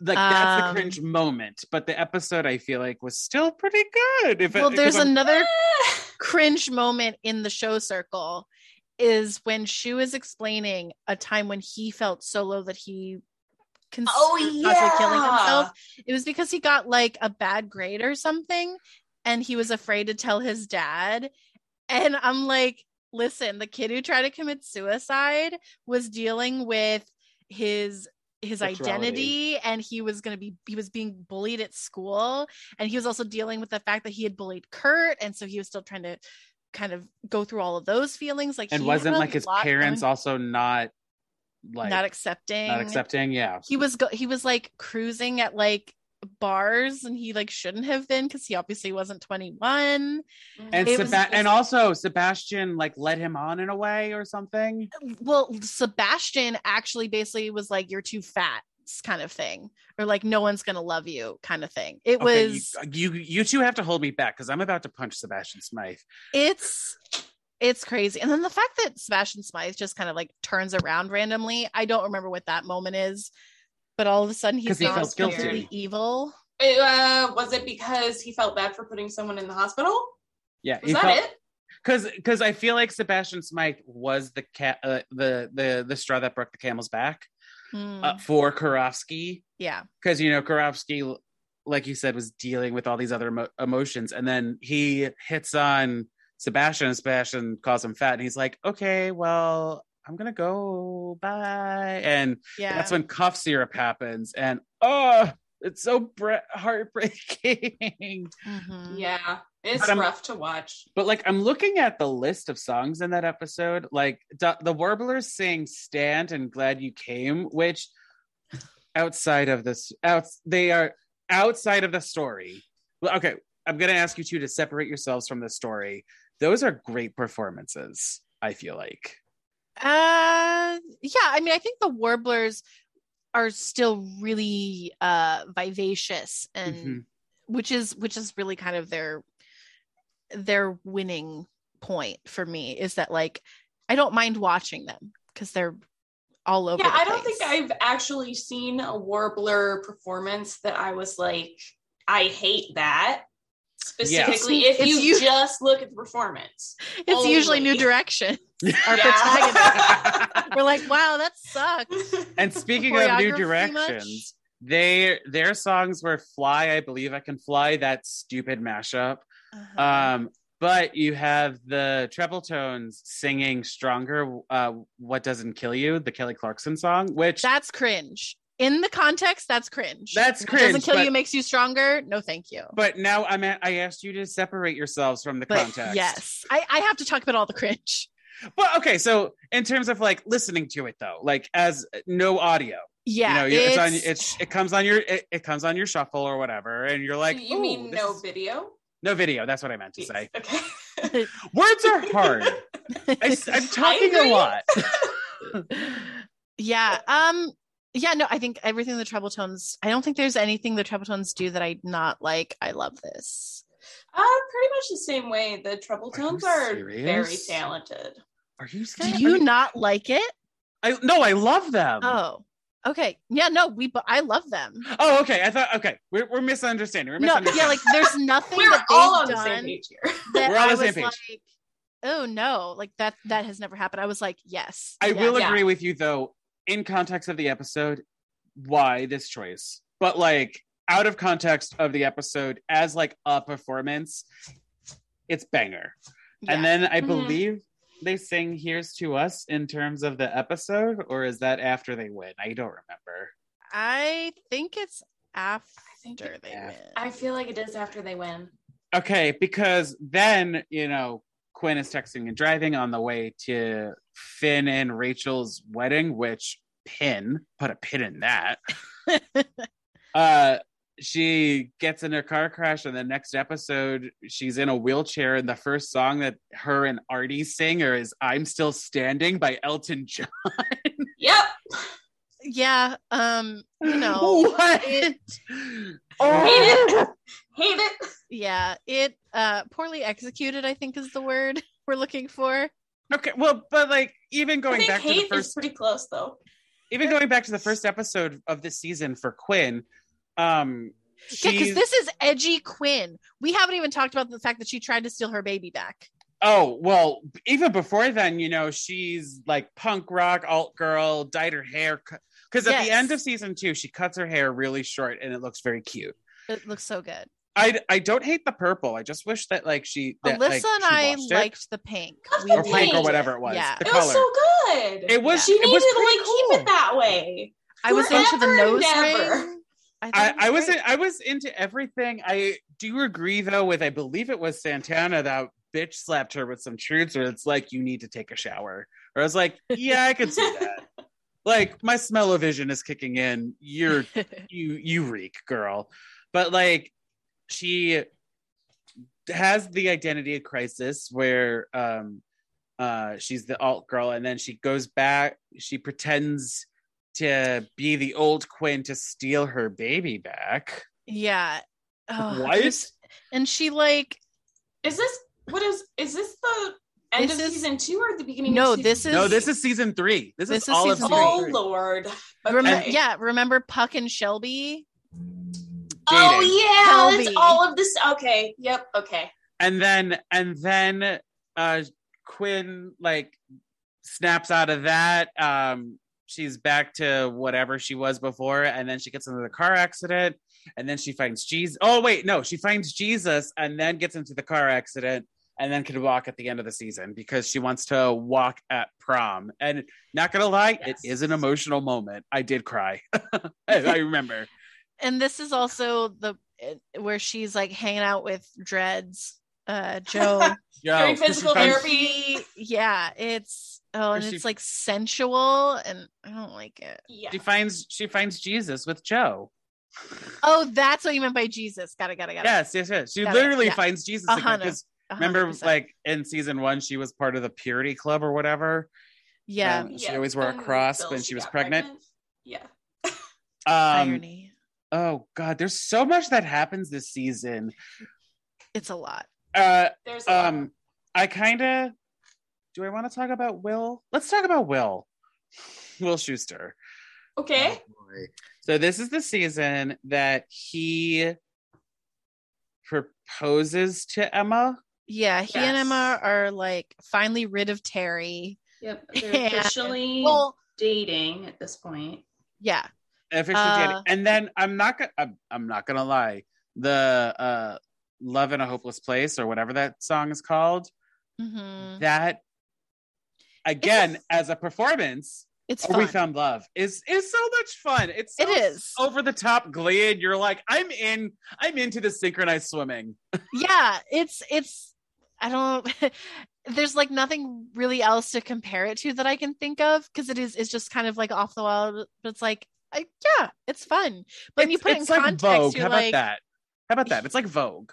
Like that's Um, the cringe moment, but the episode I feel like was still pretty good. If it- Well, there's because I'm- another cringe moment in the show circle is when Schue is explaining a time when he felt so low that he considered Oh, possibly killing himself. It was because he got like a bad grade or something and he was afraid to tell his dad. And I'm like, listen, the kid who tried to commit suicide was dealing with his his Sexuality. identity and he was going to be he was being bullied at school and he was also dealing with the fact that he had bullied Kurt and so he was still trying to kind of go through all of those feelings like and he wasn't like his parents going- also not like not accepting not accepting. Yeah. he was go- he was like cruising at like bars and he like shouldn't have been because he obviously wasn't 21 and It was Seba- just- and also Sebastian like led him on in a way or something. well sebastian actually basically was like you're too fat kind of thing or like no one's gonna love you kind of thing it Okay, was you, you you two have to hold me back because I'm about to punch Sebastian Smythe. it's it's crazy and then the fact that sebastian smythe just kind of like turns around randomly i don't remember what that moment is but all of a sudden he's he not felt completely guilty. evil Uh, was it because he felt bad for putting someone in the hospital? Yeah, Was that it? Because because I feel like Sebastian Smythe was the cat uh, the the the straw that broke the camel's back Hmm, uh, for Karofsky yeah because you know Karofsky, like you said, was dealing with all these other emo- emotions, and then he hits on Sebastian, Sebastian calls him fat, and he's like, "Okay, well, I'm gonna go, bye," and yeah that's when cough syrup happens, and oh, it's so bre- heartbreaking. Mhm. Yeah, it's But I'm- rough to watch. But like, I'm looking at the list of songs in that episode. Like, the, the Warblers sing "Stand" and "Glad You Came," which outside of this, out they are outside of the story. Well, okay, I'm gonna ask you two to separate yourselves from the story. Those are great performances. I feel like. Uh, yeah. I mean, I think the warblers are still really uh vivacious, and Mhm. which is which is really kind of their their winning point for me is that like I don't mind watching them because they're all over. Yeah, the I don't think. I've actually seen a Warbler performance that I was like, I hate that. Specifically, if It's you you- just look at the performance. It's usually New only. Direction. Our Yeah. protagonist. We're like, wow, that sucks. and speaking of new directions, they their songs were "Fly," I believe I can fly. That stupid mashup. Uh-huh. Um, but you have the treble tones singing "Stronger." Uh, what doesn't kill you? The Kelly Clarkson song, which that's cringe. In the context, that's cringe. That's What Doesn't kill but- you, makes you stronger. No, thank you. but now I'm at, I asked you to separate yourselves from the But context. yes, I, I have to talk about all the cringe. But okay, so in terms of like listening to it though, like as no audio, Yeah, you know, you- it's, on it's- it's it comes on your it, it comes on your shuffle or whatever, and you're like, you mean no is- video? no video? That's what I meant to say. Okay. Words are hard. I, am talking a lot. yeah. Um. Yeah. No, I think everything the treble tones. I don't think there's anything the treble tones do that I not like. I love this. Uh, pretty much the same way. The treble tones are serious? very talented. Are you? Do serious? you not like it? I, no, I love them. Oh. Okay. Yeah. No. We. bo- I love them. Oh, okay. I thought okay. We're, we're misunderstanding. We're No. misunderstanding. Yeah. Like there's nothing We're that all on they've the same done page here. We're on I the same was page. like, oh no, like that. That has never happened. I was like, yes. I yes. will Yeah. agree with you though, in context of the episode, why this choice. But like out of context of the episode as like a performance, it's banger. And then I Mhm. believe they sing Here's to Us in terms of the episode, or is that after they win? I don't remember. I think it's after think they Yeah. win. I feel like it is after they win. Okay, because then, you know, Quinn is texting and driving on the way to Finn and Rachel's wedding, which pin, put a pin in that. uh she gets in a car crash and the next episode she's in a wheelchair and the first song that her and artie sing is i'm still standing by elton john Yep. Yeah. Um, you know, what it- Oh. Hate it. Hate it. yeah, it uh poorly executed, I think is the word we're looking for. okay well but like even going think back to the hate is first pretty close though. even going back to the first episode of this season for quinn um Yeah, because she's- this is edgy Quinn. We haven't even talked about the fact that she tried to steal her baby back. Oh, well, even before then, you know, she's like punk rock, alt girl, dyed her hair. Because at the end of season two, she cuts her hair really short and it looks very cute. It looks so good. I, I don't hate the purple. I just wish that like she that, Alyssa like, and she I washed it. liked the pink. We the or liked pink or whatever it was. Yeah. the It color. was so good. It was- She it needed was to like cool. keep it that way. I was into the nose and ever. ring. I, I, I was great. in, I was into everything. I do agree though with I believe it was Santana that bitch slapped her with some truths where it's like you need to take a shower. Or I was like, yeah, I could see that. like my smell of vision is kicking in. You're you you reek, girl. But like she has the identity crisis where um uh she's the alt girl and then she goes back she pretends to be the old Quinn to steal her baby back. yeah. Oh, What? this- And she like Is this what is is this the end This of is- season two or the beginning? No, of season this is- No, this is season three. This, This is is all of season season Oh three. lord. Rem- Okay. yeah, remember Puck and Shelby? Oh Dating. yeah, Kelby. it's all of this. Okay. Yep. Okay. and then and then uh quinn like snaps out of that um she's back to whatever she was before and then she gets into the car accident and then she finds jesus oh wait no she finds jesus and then gets into the car accident and then can walk at the end of the season because she wants to walk at prom and not gonna lie Yes. it is an emotional moment i did cry I, I remember And this is also the eh, where she's like hanging out with Dreads, uh Joe. Yo, During 'cause physical therapy. Yeah, it's oh, and She- it's like sensual, and I don't like it. Yeah. she finds she finds jesus with joe Oh, that's what you meant by Jesus. Got it, got it, got it. Yes, yes, yes. She Got it, literally yeah. finds Jesus A again because A hundred remember, percent. like in season one, she was part of the Purity Club or whatever. yeah, um, she always wore a cross when she was got pregnant. Yeah. Um, irony. oh god, there's so much that happens this season. It's a lot. Uh, There's a lot. um, I kind of do. I want to talk about Will. Let's talk about Will. Will Schuester. okay. Oh. So this is the season that he proposes to Emma. Yeah, he and Emma are like finally rid of Terri. Yep. They're officially Well, dating at this point. yeah, officially Uh, dating. And then I'm not gonna I'm, I'm not gonna lie. The uh Love in a Hopeless Place or whatever that song is called, hmm that again as a performance, it's or fun. we found love is is so much fun. It's so It is. over the top glee, and you're like, I'm in, I'm into the synchronized swimming. yeah, it's it's. I don't. There's like nothing really else to compare it to that I can think of because it is it's just kind of like off the wall. But it's like, I, yeah, it's fun. But when you put it in like context, Vogue. How about like, that? How about that? It's like Vogue.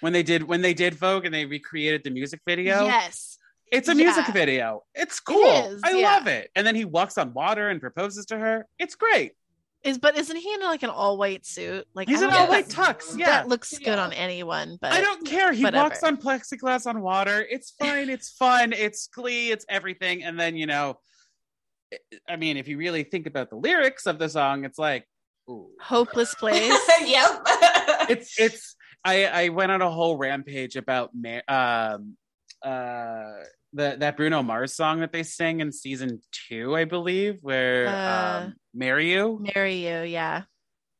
When they did when they did Vogue and they recreated the music video. yes, It's a music Yeah. video. It's cool. is, I yeah. love it. And then he walks on water and proposes to her. It's great. Is but isn't he in like an all white suit? Like He's I in all white tux. Yeah. that looks good Yeah. on anyone. But I don't care. He whatever. walks on plexiglass on water. It's fine. It's fun. It's glee. It's everything. And then, you know, I mean, if you really think about the lyrics of the song, it's like, ooh. hopeless place. yep. It's, it's, I, I went on a whole rampage about, Ma- um, uh, the, that Bruno Mars song that they sing in season two, I believe, where Uh, um, "Marry You," Marry you, yeah.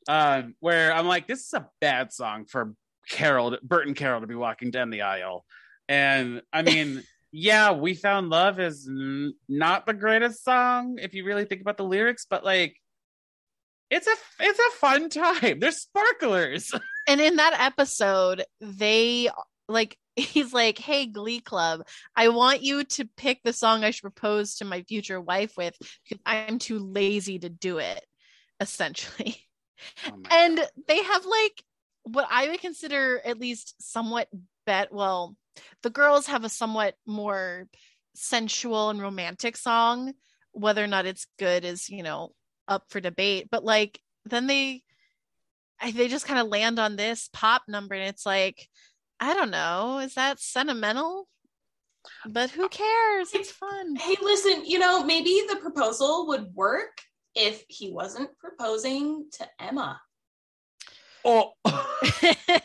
um, where I'm like, this is a bad song for Carole, Burton Carole, to be walking down the aisle. And I mean, yeah, We Found Love is n- not the greatest song if you really think about the lyrics, but like, it's a it's a fun time. There's sparklers. And in that episode, they like he's like, "Hey, Glee Club, I want you to pick the song I should propose to my future wife with because I'm too lazy to do it." Essentially, Oh and God. they have like what I would consider at least somewhat bet well, the girls have a somewhat more sensual and romantic song. Whether or not it's good is, you know, up for debate. But like then they they just kind of land on this pop number and it's like, I don't know, is that sentimental? But who uh, cares? It's fun. Hey, listen, you know, maybe the proposal would work if he wasn't proposing to Emma. oh. if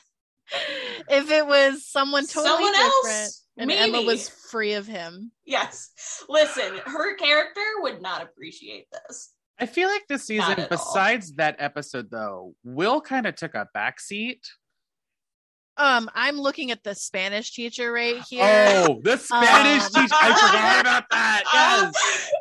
it was someone totally Someone different else, and maybe. Emma was free of him. Yes. Listen, her character would not appreciate this. I feel like this season, at all. besides that episode, though, Will kind of took a backseat. Um, I'm looking at the Spanish teacher right here. Oh, the Spanish Um, teacher! I forgot about that. Yes,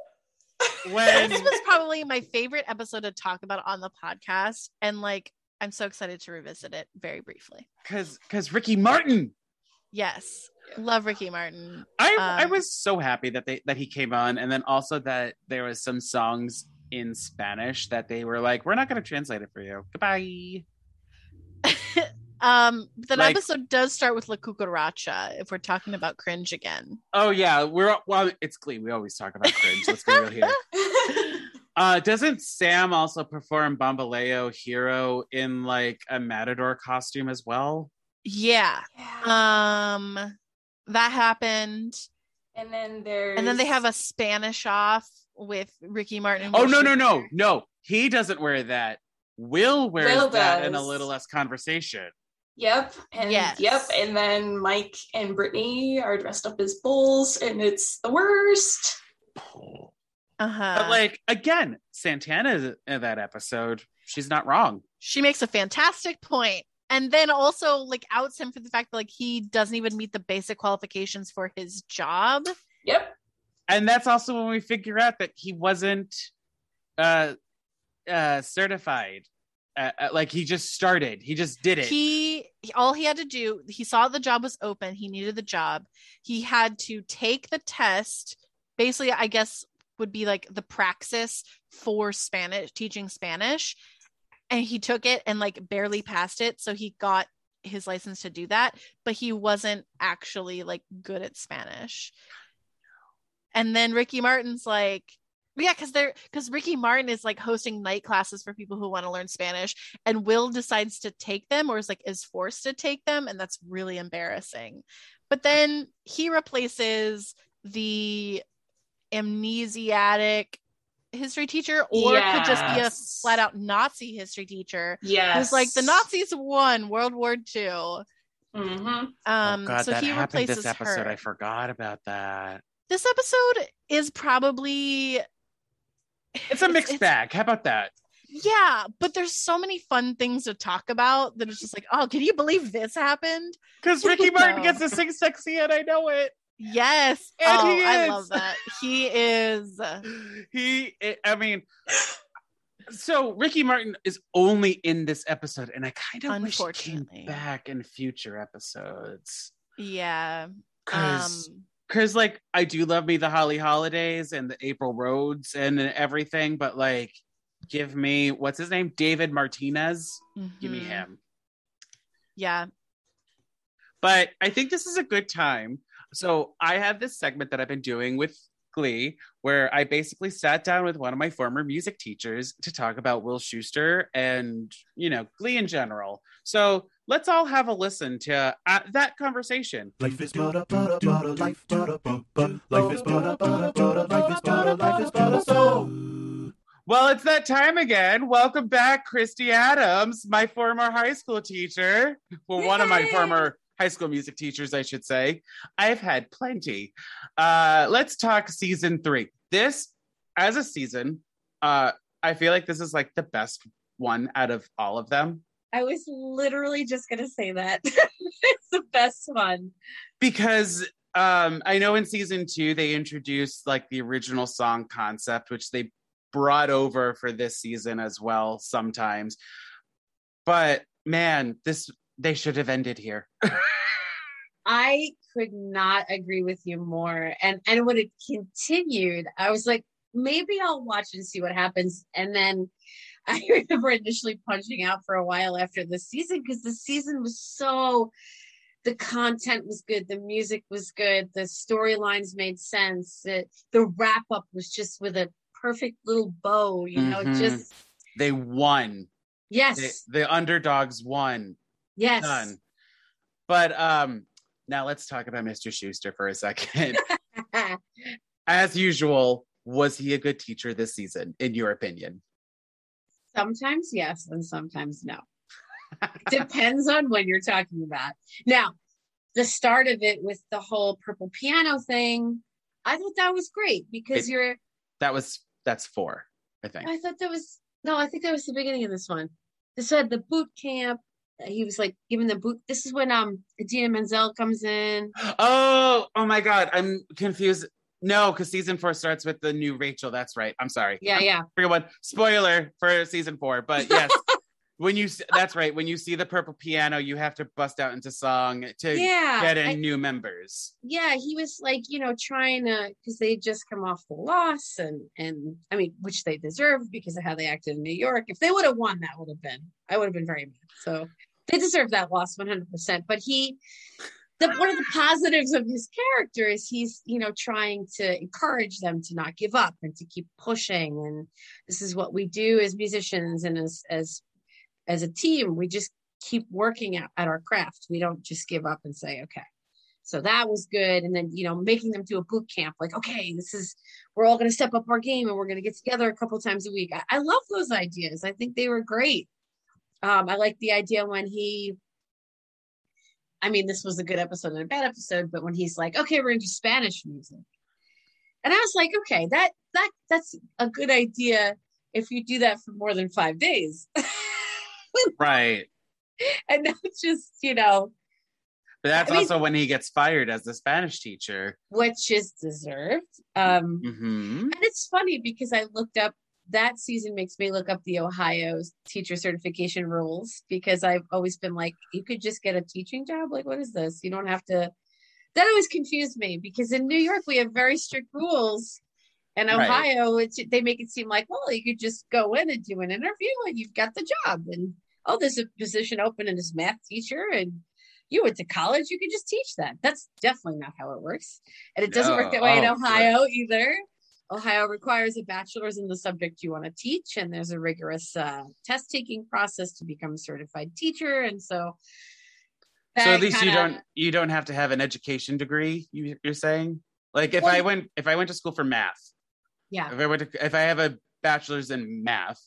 when This was probably my favorite episode to talk about on the podcast, and like I'm so excited to revisit it very briefly. because because Ricky Martin. Yes, love Ricky Martin. I I Um, was so happy that they that he came on, and then also that there was some songs in Spanish that they were like, we're not going to translate it for you. Goodbye. Um, the Like- episode does start with La Cucaracha. If we're talking about cringe again, Oh yeah, we're well. It's Glee. We always talk about cringe. Let's be real here. Uh, doesn't Sam also perform Bamboleo Hero in like a matador costume as well? yeah. Yeah. Um, that happened, and then there's and then they have a Spanish off with Ricky Martin. Oh no no no no! He doesn't wear that. Will wears Will that in a little less conversation. Yep. And Yes. yep. And then Mike and Brittany are dressed up as bulls, and it's the worst. Uh-huh. But like again, Santana in that episode, she's not wrong. she makes a fantastic point and then also like outs him for the fact that like he doesn't even meet the basic qualifications for his job Yep. And that's also when we figure out that he wasn't uh uh certified. Uh, uh, like he just started. He just did it. he all he had to do he saw the job was open. He needed the job. He had to take the test. Basically i guess would be like the praxis for spanish teaching spanish. And he took it and like barely passed it. So he got his license to do that. But he wasn't actually like good at spanish. And then ricky martin's like yeah because they're because ricky martin is like hosting night classes for people who want to learn spanish and will decides to take them or is like is forced to take them and that's really embarrassing but then he replaces the amnesiatic history teacher or it could just be a flat out nazi history teacher Yes. who's like the nazis won world war ii hmm um oh god, so that he happened replaces this episode. her I forgot about that. this episode is probably It's a mixed it's- bag. How about that? yeah but there's so many fun things to talk about that it's just like oh can you believe this happened Because Ricky Martin gets to sing sexy and I know it. yes And oh he i love that he is He I mean so Ricky Martin is only in this episode, and I kind of wish he came back in future episodes. yeah Cause um because like I do love me the Holly Hollidays and the April Rhodes and everything, but like give me what's his name? David Martinez. Give me mhm. him. yeah But I think this is a good time. So I have this segment that I've been doing with Glee where I basically sat down with one of my former music teachers to talk about Will Schuester and, you know, Glee in general. So let's all have a listen to uh, that conversation. Life is but a but a but a life but a but but life is but a but a but a life is but a life is but a so. Well, it's that time again. Welcome back, Christy Adams, my former high school teacher. Well, one of my former high school music teachers, I should say. I've had plenty. Uh, let's talk season three. This, as a season, uh, I feel like this is like the best one out of all of them I was literally just gonna say that. it's the best one. because um, I know in season two they introduced like the original song concept, which they brought over for this season as well sometimes. But man, this they should have ended here. I could not agree with you more. And and when it continued, I was like, maybe I'll watch and see what happens. And then I remember initially punching out for a while after the season because the season was so the content was good, the music was good, the storylines made sense. It, the wrap up was just with a perfect little bow, you know, Mhm. just They won. yes, The, the underdogs won. yes. Done. But um now let's talk about Mr. Schuester for a second. As usual, was he a good teacher this season, in your opinion? Sometimes yes, and sometimes no. Depends on when you're talking about. Now, the start of it with the whole purple piano thing, I thought that was great because It- you're That was that's four, I think. I thought that was no, I think that was the beginning of this one. This had the boot camp. uh, He was like giving the boot. This is when um Idina Menzel comes in. Oh, oh my god, I'm confused. No, because season four starts with the new Rachel. That's right. I'm sorry. Yeah, yeah. Forget one. Spoiler for season four, but yes. when you that's right. When you see the purple piano, you have to bust out into song to Yeah. get in I- new members. yeah, he was like, you know, trying to because they just come off the loss and and I mean, which they deserved because of how they acted in New York. If they would have won, that would have been I would have been very mad. So they deserve that loss 100. percent But he, the one of the positives of his character is he's you know trying to encourage them to not give up and to keep pushing. And this is what we do as musicians and as as as a team. We just keep working at, at our craft. We don't just give up and say, okay. So that was good. And then, you know, making them do a boot camp, like, okay, this is, we're all going to step up our game and we're going to get together a couple times a week. I, I love those ideas. I think they were great. Um, I like the idea when he, I mean, this was a good episode and a bad episode, but when he's like, okay, we're going to do Spanish music. And I was like, okay, that, that, that's a good idea if you do that for more than five days. Right. and not just, you know, But that's I mean- also when he gets fired as the Spanish teacher. which is deserved. Um, hmm And it's funny because I looked up that season makes me look up the Ohio's teacher certification rules because I've always been like, you could just get a teaching job. Like, what is this? You don't have to. That always confused me because in New York we have very strict rules. And Right. Ohio, it's, they make it seem like, well, you could just go in and do an interview and you've got the job. And oh, there's a position open in this math teacher and you went to college, you could just teach that. That's definitely not how it works. And it doesn't work that way in Oh, Ohio either. Ohio requires a bachelor's in the subject you want to teach, and there's a rigorous uh, test taking process to become a certified teacher. And so, So at least you kinda- don't you don't have to have an education degree. You, you're saying like if I went if I went to school for math, yeah, if I went to, if I have a bachelor's in math,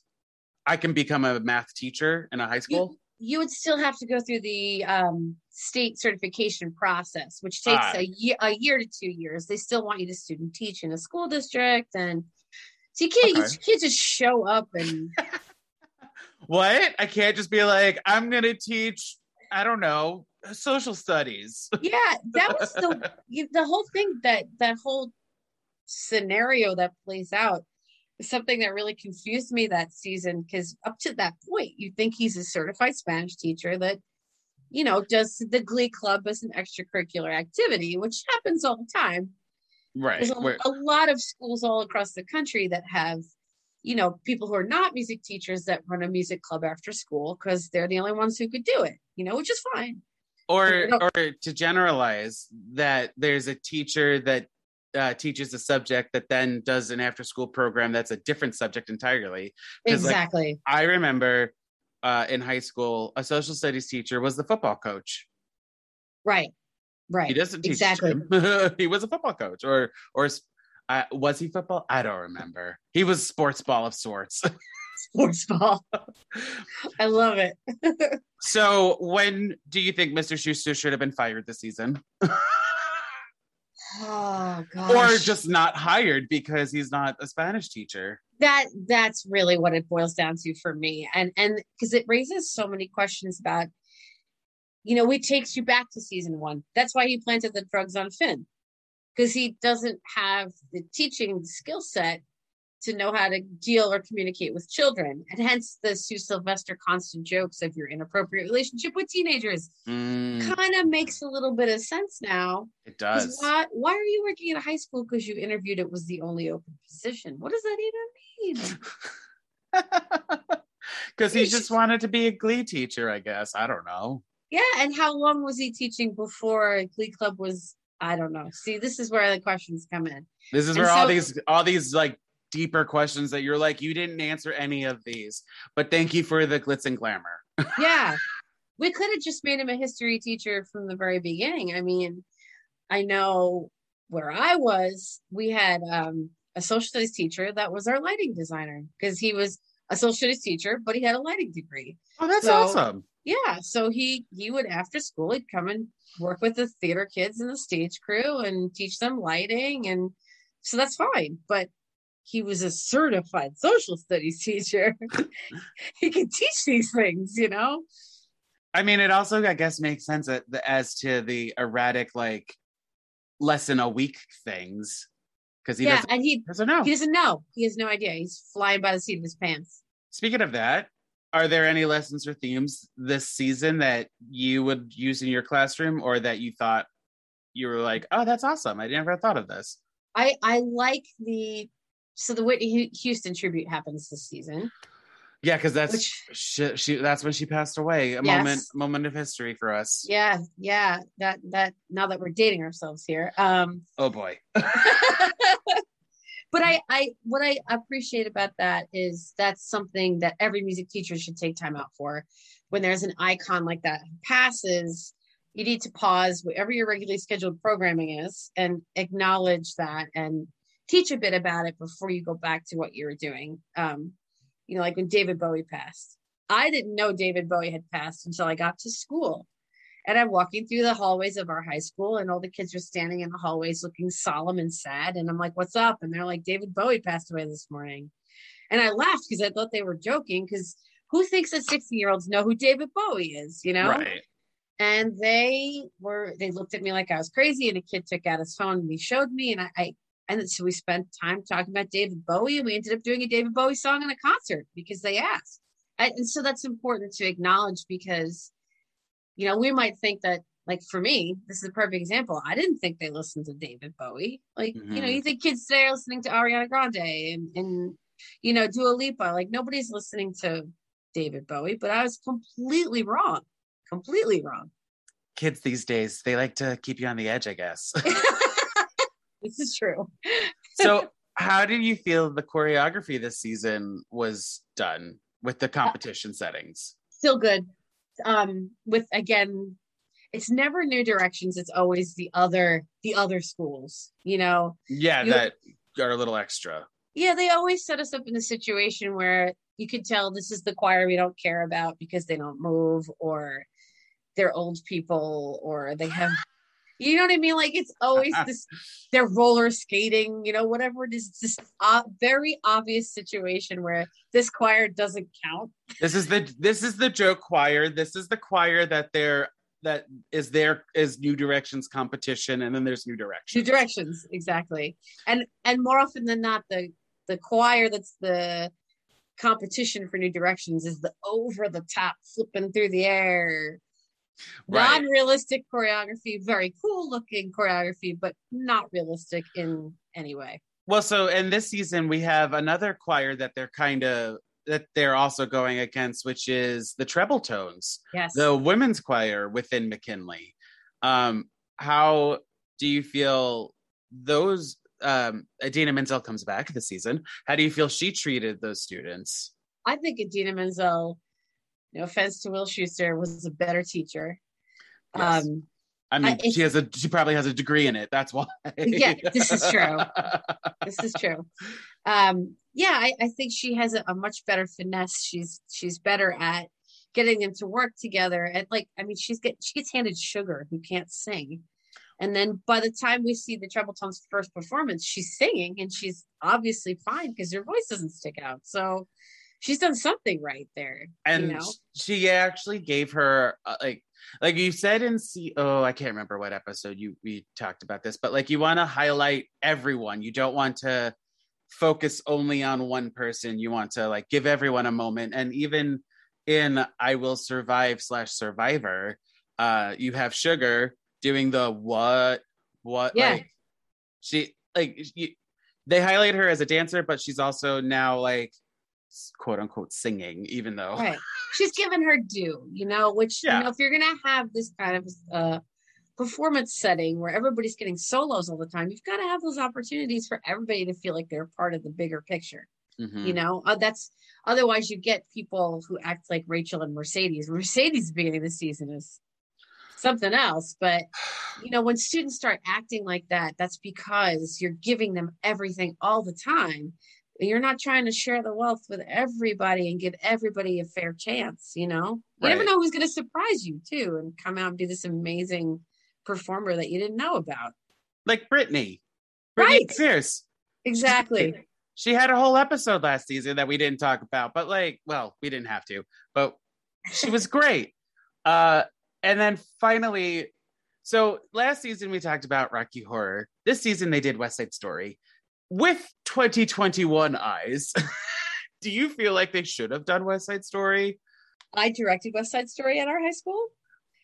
I can become a math teacher in a high school. you would still have to go through the um, state certification process, which takes Ah. a year, a year to two years. They still want you to student teach in a school district, and so you can't, Okay. you can't just show up and What? I can't just be like I'm gonna teach. I don't know social studies. yeah, that was the the whole thing that that whole scenario that plays out is something that really confused me that season because up to that point you think he's a certified spanish teacher that you know does the glee club as an extracurricular activity which happens all the time. Right. there's a, a lot of schools all across the country that have you know people who are not music teachers that run a music club after school because they're the only ones who could do it you know which is fine. Or or to generalize that there's a teacher that uh, teaches a subject that then does an after school program that's a different subject entirely. 'Cause, like, exactly. I remember uh, in high school a social studies teacher was the football coach. Right right. He doesn't teach exactly. he was a football coach or or uh, was he football? I don't remember. He was sports ball of sorts. Sports ball. I love it. So when do you think mr schuester should have been fired this season oh or just not hired because he's not a Spanish teacher. that that's really what it boils down to for me. And and because it raises so many questions about you know it takes you back to season one. That's why he planted the drugs on finn because he doesn't have the teaching skill set to know how to deal or communicate with children and hence the sue sylvester constant jokes of your inappropriate relationship with teenagers Mm, kind of makes a little bit of sense now it does. Why, why are you working at a high school because you interviewed it was the only open position? What does that even mean? Because he just wanted to be a glee teacher, I guess. I don't know. Yeah, and how long was he teaching before Glee Club was? I don't know. See, this is where the questions come in. This is And where all these all these like deeper questions that you're like, you didn't answer any of these. But thank you for the glitz and glamour. Yeah, we could have just made him a history teacher from the very beginning. I mean, I know where I was, we had um, a social studies teacher that was our lighting designer because he was a social studies teacher, but he had a lighting degree. Oh, that's So- awesome. Yeah, so he he would after school he'd come and work with the theater kids and the stage crew and teach them lighting and so that's fine. But he was a certified social studies teacher. he could teach these things, you know. I mean, it also, I guess, makes sense that, as to the erratic, like, lesson a week things. Because he yeah, doesn't, and he doesn't know. he doesn't know. He has no idea. He's flying by the seat of his pants. Speaking of that, are there any lessons or themes this season that you would use in your classroom or that you thought you were like, oh, that's awesome. I never thought of this. I I like the so the Whitney Houston tribute happens this season. Yeah, because that's Which- she, she. That's when she passed away. A moment, Yes. moment of history for us. Yeah, yeah. That that now that we're dating ourselves here. Um Oh boy. but I, I what I appreciate about that is that's something that every music teacher should take time out for. When there's an icon like that passes, you need to pause whatever your regularly scheduled programming is and acknowledge that and teach a bit about it before you go back to what you were doing. Um, you know, like when David Bowie passed. I didn't know David Bowie had passed until I got to school. And I'm walking through the hallways of our high school, and all the kids are standing in the hallways looking solemn and sad. And I'm like, What's up? And they're like, David Bowie passed away this morning. And I laughed because I thought they were joking because who thinks that 16 year olds know who David Bowie is, you know? Right. And they were, they looked at me like I was crazy. And a kid took out his phone and he showed me. And I, I and so we spent time talking about David Bowie, and we ended up doing a David Bowie song in a concert because they asked. And and so that's important to acknowledge because, you know, we might think that, like for me, this is a perfect example. I didn't think they listened to David Bowie. Like, you know, Mhm. you think kids today are listening to Ariana Grande and, and you know, Dua Lipa. Like, nobody's listening to David Bowie, but I was completely wrong. Completely wrong. Kids these days, they like to keep you on the edge, I guess. this is true. so, how did you feel the choreography this season was done with the competition settings? still good. Um, with again, it's never new directions. It's always the other the other schools. You know, Yeah, You- that are a little extra. yeah, they always set us up in a situation where you could tell this is the choir we don't care about because they don't move or they're old people or they have. You know what I mean? Like it's always this. They're roller skating, you know, whatever it is. It's this uh, very obvious situation where this choir doesn't count. This is the this is the joke choir. This is the choir that they're that is there is New Directions competition, and then there's New Directions. directions exactly and and more often than not the the choir that's the competition for new directions is the over the top flipping through the air Right. non-realistic choreography very cool looking choreography but not realistic in any way Well, so in this season we have another choir that they're kind of that they're also going against, which is the treble tones, yes the women's choir within McKinley. Um, how do you feel those? Um, Idina Menzel comes back this season. How do you feel she treated those students? i think idina menzel no offense to will schuester was a better teacher Yes. um I mean, it's- she has a she probably has a degree in it. That's why. Yeah, this is true. this is true. Um, yeah, I, I think she has a, a much better finesse. She's she's better at getting them to work together. And like, I mean, she's get she gets handed sugar who can't sing. And then by the time we see the treble tones first performance, she's singing and she's obviously fine because her voice doesn't stick out. So she's done something right there. and you know? she actually gave her uh, like like you said in C oh I can't remember what episode you we talked about this but like you want to highlight everyone you don't want to focus only on one person you want to like give everyone a moment and even in I will survive slash survivor uh you have sugar doing the what what Yeah. like she like you, they highlight her as a dancer but she's also now like quote unquote singing, even though right she's given her due you know which Yeah. you know if you're gonna have this kind of uh performance setting where everybody's getting solos all the time you've got to have those opportunities for everybody to feel like they're part of the bigger picture Mhm. you know uh, that's otherwise you get people who act like rachel and mercedes mercedes beginning of the season is something else but you know when students start acting like that that's because you're giving them everything all the time you're not trying to share the wealth with everybody and give everybody a fair chance you know you never know who's going to surprise you too and come out and be this amazing performer that you didn't know about like Brittany. Right. Brittany Pierce. exactly She had a whole episode last season that we didn't talk about, but like, well, we didn't have to, but she was great. Uh, and then finally, so last season we talked about Rocky Horror. This season they did West Side Story with 2021 eyes. Do you feel like they should have done West Side Story? I directed West Side Story at our high school.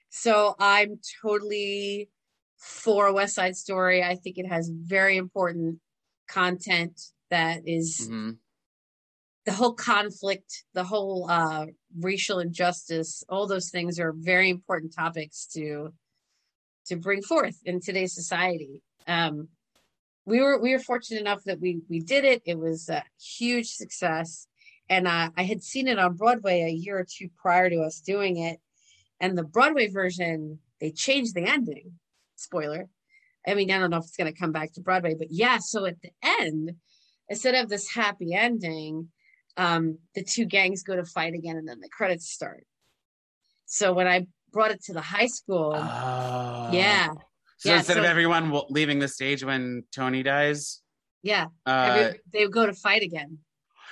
So I'm totally for West Side Story. I think it has very important content that is Mhm. the whole conflict, the whole uh, racial injustice, all those things are very important topics to to bring forth in today's society. Um, we were we were fortunate enough that we we did it. It was a huge success, and uh, I had seen it on Broadway a year or two prior to us doing it. And the Broadway version, they changed the ending. Spoiler. I mean, I don't know if it's going to come back to Broadway, but yeah. So at the end, instead of this happy ending, um, the two gangs go to fight again, and then the credits start. So when I brought it to the high school, Oh. yeah, So Yeah, instead of everyone leaving the stage when Tony dies, yeah, uh, every, they go to fight again.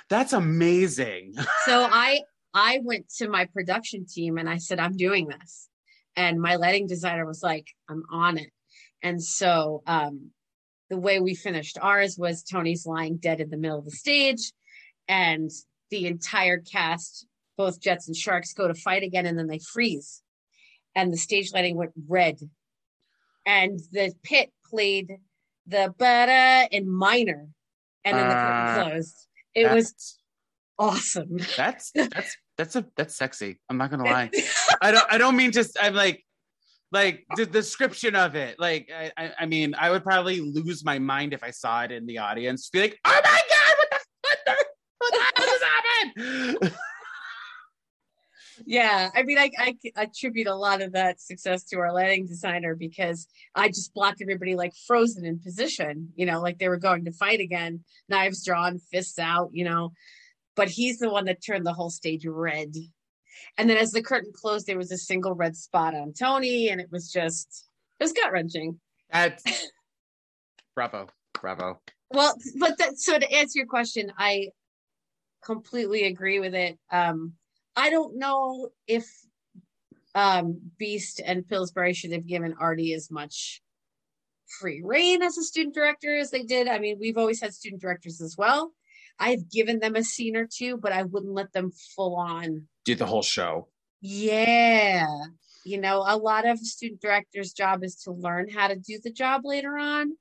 that's amazing. so I I went to my production team and I said I'm doing this, and my lighting designer was like I'm on it, and so um, the way we finished ours was Tony's lying dead in the middle of the stage, and the entire cast, both Jets and Sharks, go to fight again, and then they freeze, and the stage lighting went red, and the pit played the bada in minor, and then the curtain Uh, closed. It was awesome. that's that's that's a that's sexy. I'm not gonna lie. I don't I don't mean just I'm like like the description of it. Like I, I I mean I would probably lose my mind if I saw it in the audience. Be like, oh my god, what the what the what the hell just happened? yeah i mean I, I attribute a lot of that success to our lighting designer because i just blocked everybody like frozen in position you know like they were going to fight again knives drawn fists out you know. But he's the one that turned the whole stage red. And then as the curtain closed there was a single red spot on tony and it was just it was gut wrenching That's bravo, bravo. well but that so to answer your question i completely agree with it. Um i don't know if um Beiste and pillsbury should have given artie as much free reign as a student director as they did. I mean we've always had student directors as well. I've given them a scene or two but i wouldn't let them full on. Do the whole show. yeah. You know a lot of student directors job is to learn how to do the job later on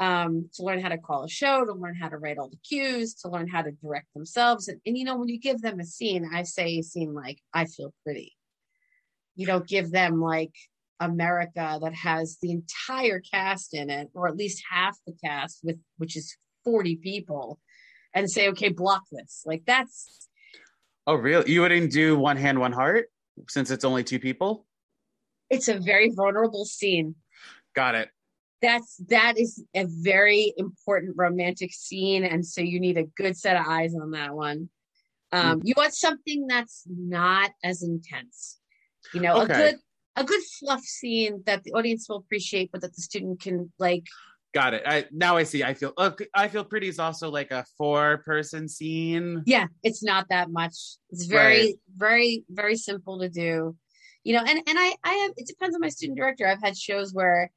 um, to learn how to call a show to learn how to write all the cues to learn how to direct themselves and, and you know when you give them a scene i say a scene like i feel pretty you don't give them like america that has the entire cast in it or at least half the cast with which is 40 people and say okay block this like that's Oh really? You wouldn't do one hand, one heart since it's only two people? it's a very vulnerable scene Got it. That's that is a very important romantic scene and so you need a good set of eyes on that one um you want something that's not as intense you know Okay. a good a good fluff scene that the audience will appreciate but that the student can like Got it. I now I see. I feel. Look, I feel pretty is also like a four-person scene. yeah it's not that much it's very Right. very very simple to do you know and and i i have it depends on my student director i've had shows where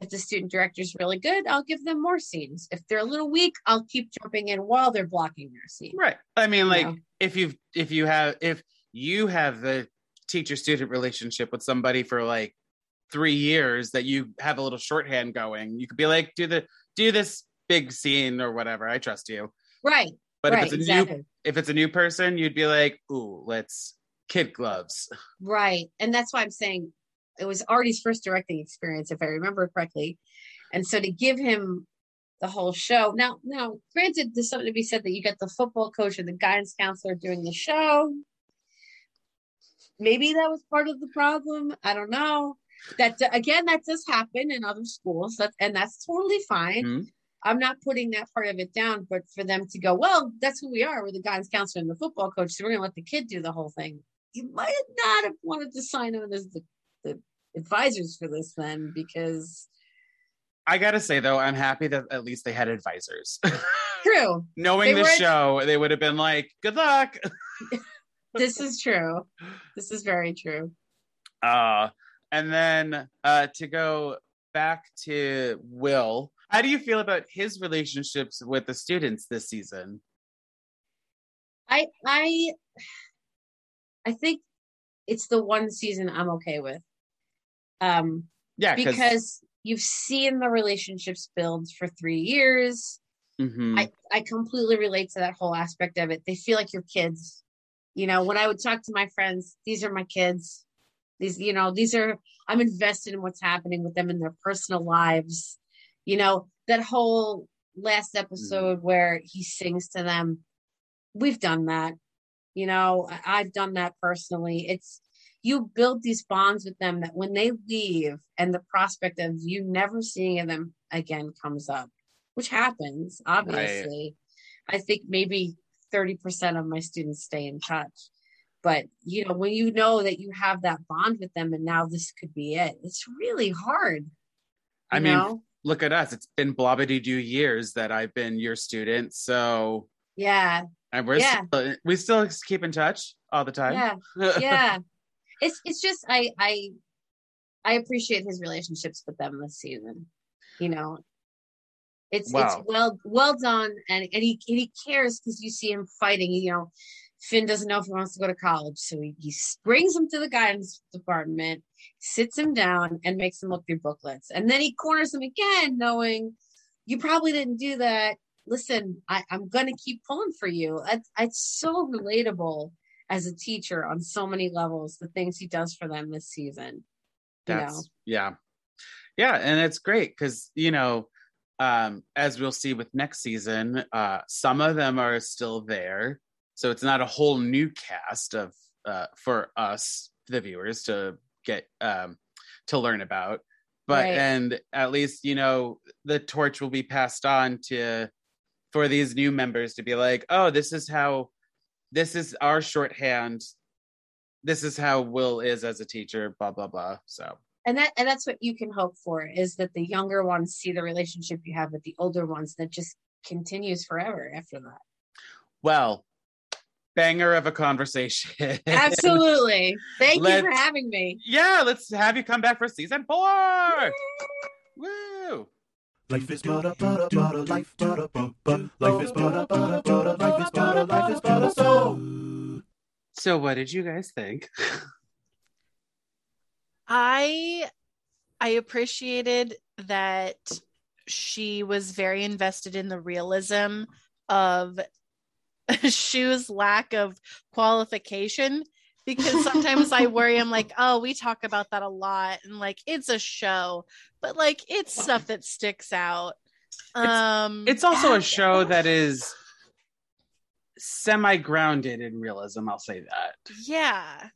if the student director is really good i'll give them more scenes if they're a little weak i'll keep jumping in while they're blocking their scene Right. I mean, like know? if you if you have if you have the teacher student relationship with somebody for like three years that you have a little shorthand going, you could be like, do the do this big scene or whatever. I trust you. right But right if it's a exactly new if it's a new person, you'd be like, ooh, let's kid gloves. Right. And that's why I'm saying it was Artie's first directing experience, if I remember correctly. And so to give him the whole show. Now, now, granted, there's something to be said that you get the football coach and the guidance counselor doing the show. Maybe that was part of the problem. I don't know. That again, that does happen in other schools. That and that's totally fine. Mhm. I'm not putting that part of it down, but for them to go, well, that's who we are. We're the guidance counselor and the football coach, so we're gonna let the kid do the whole thing. You might not have wanted to sign on as the, the advisors for this then, because I gotta say though, I'm happy that at least they had advisors. true, Knowing They the show, they would have been like, "Good luck." this is true. This is very true. Uh, and then uh, to go back to Will, how do you feel about his relationships with the students this season? I I I think it's the one season I'm okay with. Um Yeah, because you've seen the relationships build for 3 years. Mhm. I I completely relate to that whole aspect of it. They feel like your kids. You know, when I would talk to my friends, these are my kids. These, you know, these are I'm invested in what's happening with them in their personal lives. You know, that whole last episode where he sings to them. We've done that. You know, I've done that personally. It's you build these bonds with them that when they leave and the prospect of you never seeing them again comes up, which happens, obviously. I think maybe 30% of my students stay in touch. But you know, when you know that you have that bond with them and now this could be it, it's really hard. I mean, know? look at us. It's been blobbity doo years that I've been your student, so yeah, and we're Yeah. still, we still keep in touch all the time. yeah, yeah. It's it's just I I I appreciate his relationships with them this season. You know, it's Wow. it's well well done, and and he and he cares because you see him fighting. You know, Finn doesn't know if he wants to go to college, so he, he brings him to the guidance department, sits him down, and makes him look through booklets, and then he corners him again, knowing you probably didn't do that. Listen, I, I'm gonna keep pulling for you. It's, it's so relatable as a teacher on so many levels. The things he does for them this season. You That's know, yeah. Yeah, and it's great because you know, um, as we'll see with next season, uh, some of them are still there. So it's not a whole new cast of uh for us, the viewers, to get um to learn about. But Right. and at least, you know, the torch will be passed on to for these new members to be like, oh, this is how this is our shorthand. This is how Will is as a teacher, blah blah blah. So and that and that's what you can hope for is that the younger ones see the relationship you have with the older ones that just continues forever after that. Well, banger of a conversation. Absolutely. Thank you for having me. yeah, let's have you come back for season four. Woo! Life is but a but a but a life but a but but life is but a but a but a life is but a life is but a so. So, what did you guys think? I I appreciated that she was very invested in the realism of Schue's lack of qualification because sometimes I worry I'm like, oh, we talk about that a lot and like it's a show, but like it's stuff that sticks out. Um It's also a show that is semi grounded in realism. I'll say that. Yeah.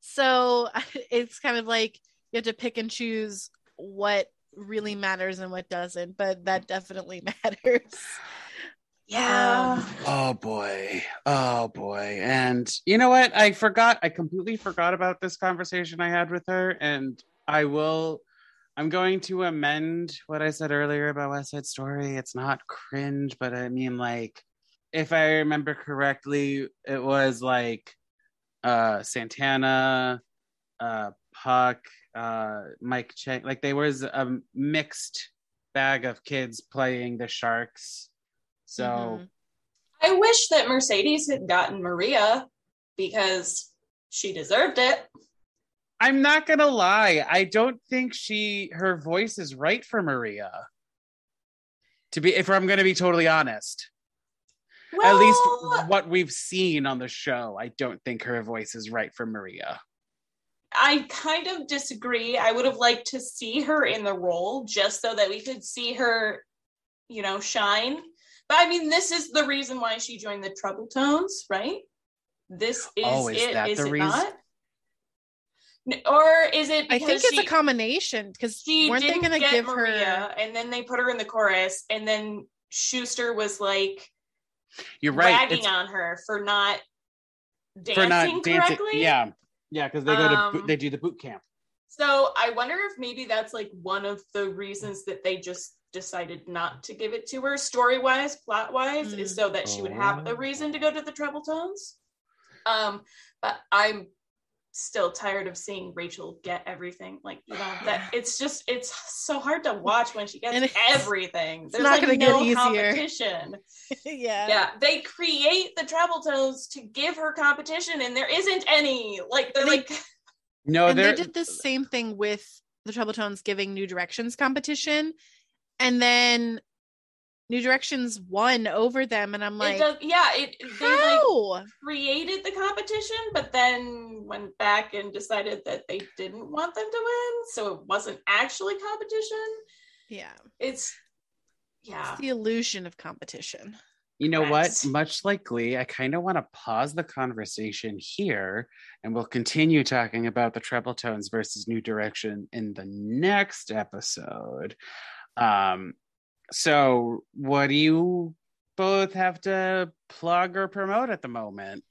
So it's kind of like you have to pick and choose what really matters and what doesn't, but that definitely matters. Yeah. Um, Oh boy. Oh boy. And you know what? I forgot. I completely forgot about this conversation I had with her. And I will, I'm going to amend what I said earlier about West Side Story. It's not cringe, but I mean, like, if I remember correctly, it was like uh Santana, uh Puck, uh Mike Chang. Like, there was a mixed bag of kids playing the Sharks. So. Mhm. I wish that Mercedes had gotten Maria because she deserved it. I'm not gonna lie. I don't think she her voice is right for Maria. To be, if I'm gonna be totally honest, At least what we've seen on the show, I don't think her voice is right for Maria. I kind of disagree. I would have liked to see her in the role just so that we could see her, you know, shine. But I mean, this is the reason why she joined the Troubletones, right? This is, Oh, is it, that is the it reason? not? Or is it I think it's she, a combination because she weren't they didn't going to get give Maria, her? and then they put her in the chorus, and then Schuester was like You're right. ragging It's on her for not dancing for not dancing. correctly. Yeah. Yeah, because they go to Um, they do the boot camp. So I wonder if maybe that's like one of the reasons that they just decided not to give it to her, story wise, plot wise, is so that she would have the Oh. reason to go to the Troubletones. Um, but I'm still tired of seeing Rachel get everything. Like you know that it's just it's so hard to watch when she gets everything. There's not like gonna get no easier. competition. yeah. Yeah, they create the Troubletones to give her competition, and there isn't any. Like they're They- like No, and they're did the same thing with the Troubletones giving New Directions competition, and then New Directions won over them, and I'm it like, does, yeah, it they like created the competition, but then went back and decided that they didn't want them to win, so it wasn't actually competition. yeah, It's yeah, it's the illusion of competition. You know what? Correct. Much like Glee, I kind of want to pause the conversation here and we'll continue talking about the Troubletones versus New Direction in the next episode. Um, so, what do you both have to plug or promote at the moment?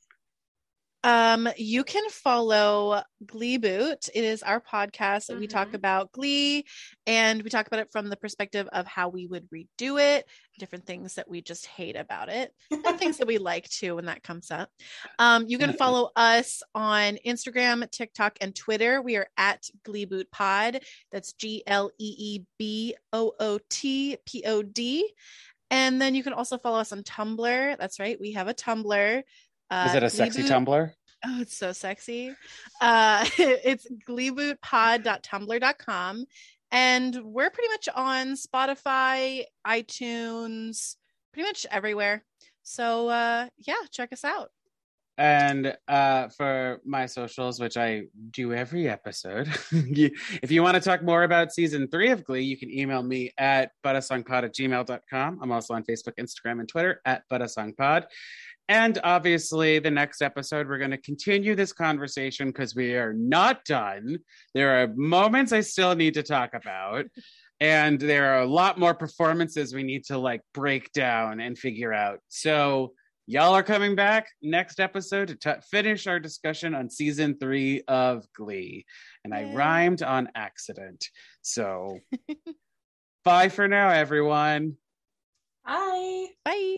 Um, you can follow Glee Boot. It is our podcast that we talk Mhm. about Glee, and we talk about it from the perspective of how we would redo it, different things that we just hate about it, and things that we like too when that comes up. Um, you can follow us on Instagram, TikTok, and Twitter. We are at Glee Boot Pod. That's G L E E B O O T P O D. And then you can also follow us on Tumblr. That's right, we have a Tumblr. Uh, Is it a sexy Gleeboot- Tumblr? Oh, it's so sexy. Uh, it's gleebootpod.tumblr.com. And we're pretty much on Spotify, iTunes, pretty much everywhere. So uh, yeah, check us out. And uh, for my socials, which I do every episode, you, if you want to talk more about season three of Glee, you can email me at buttasongpod at gmail.com. I'm also on Facebook, Instagram, and Twitter at buttasongpod. And obviously, the next episode, we're going to continue this conversation because we are not done. There are moments I still need to talk about. And there are a lot more performances we need to like break down and figure out. So, y'all are coming back next episode to t- finish our discussion on season three of Glee. And I Yay. rhymed on accident. So, bye for now, everyone. Bye. Bye.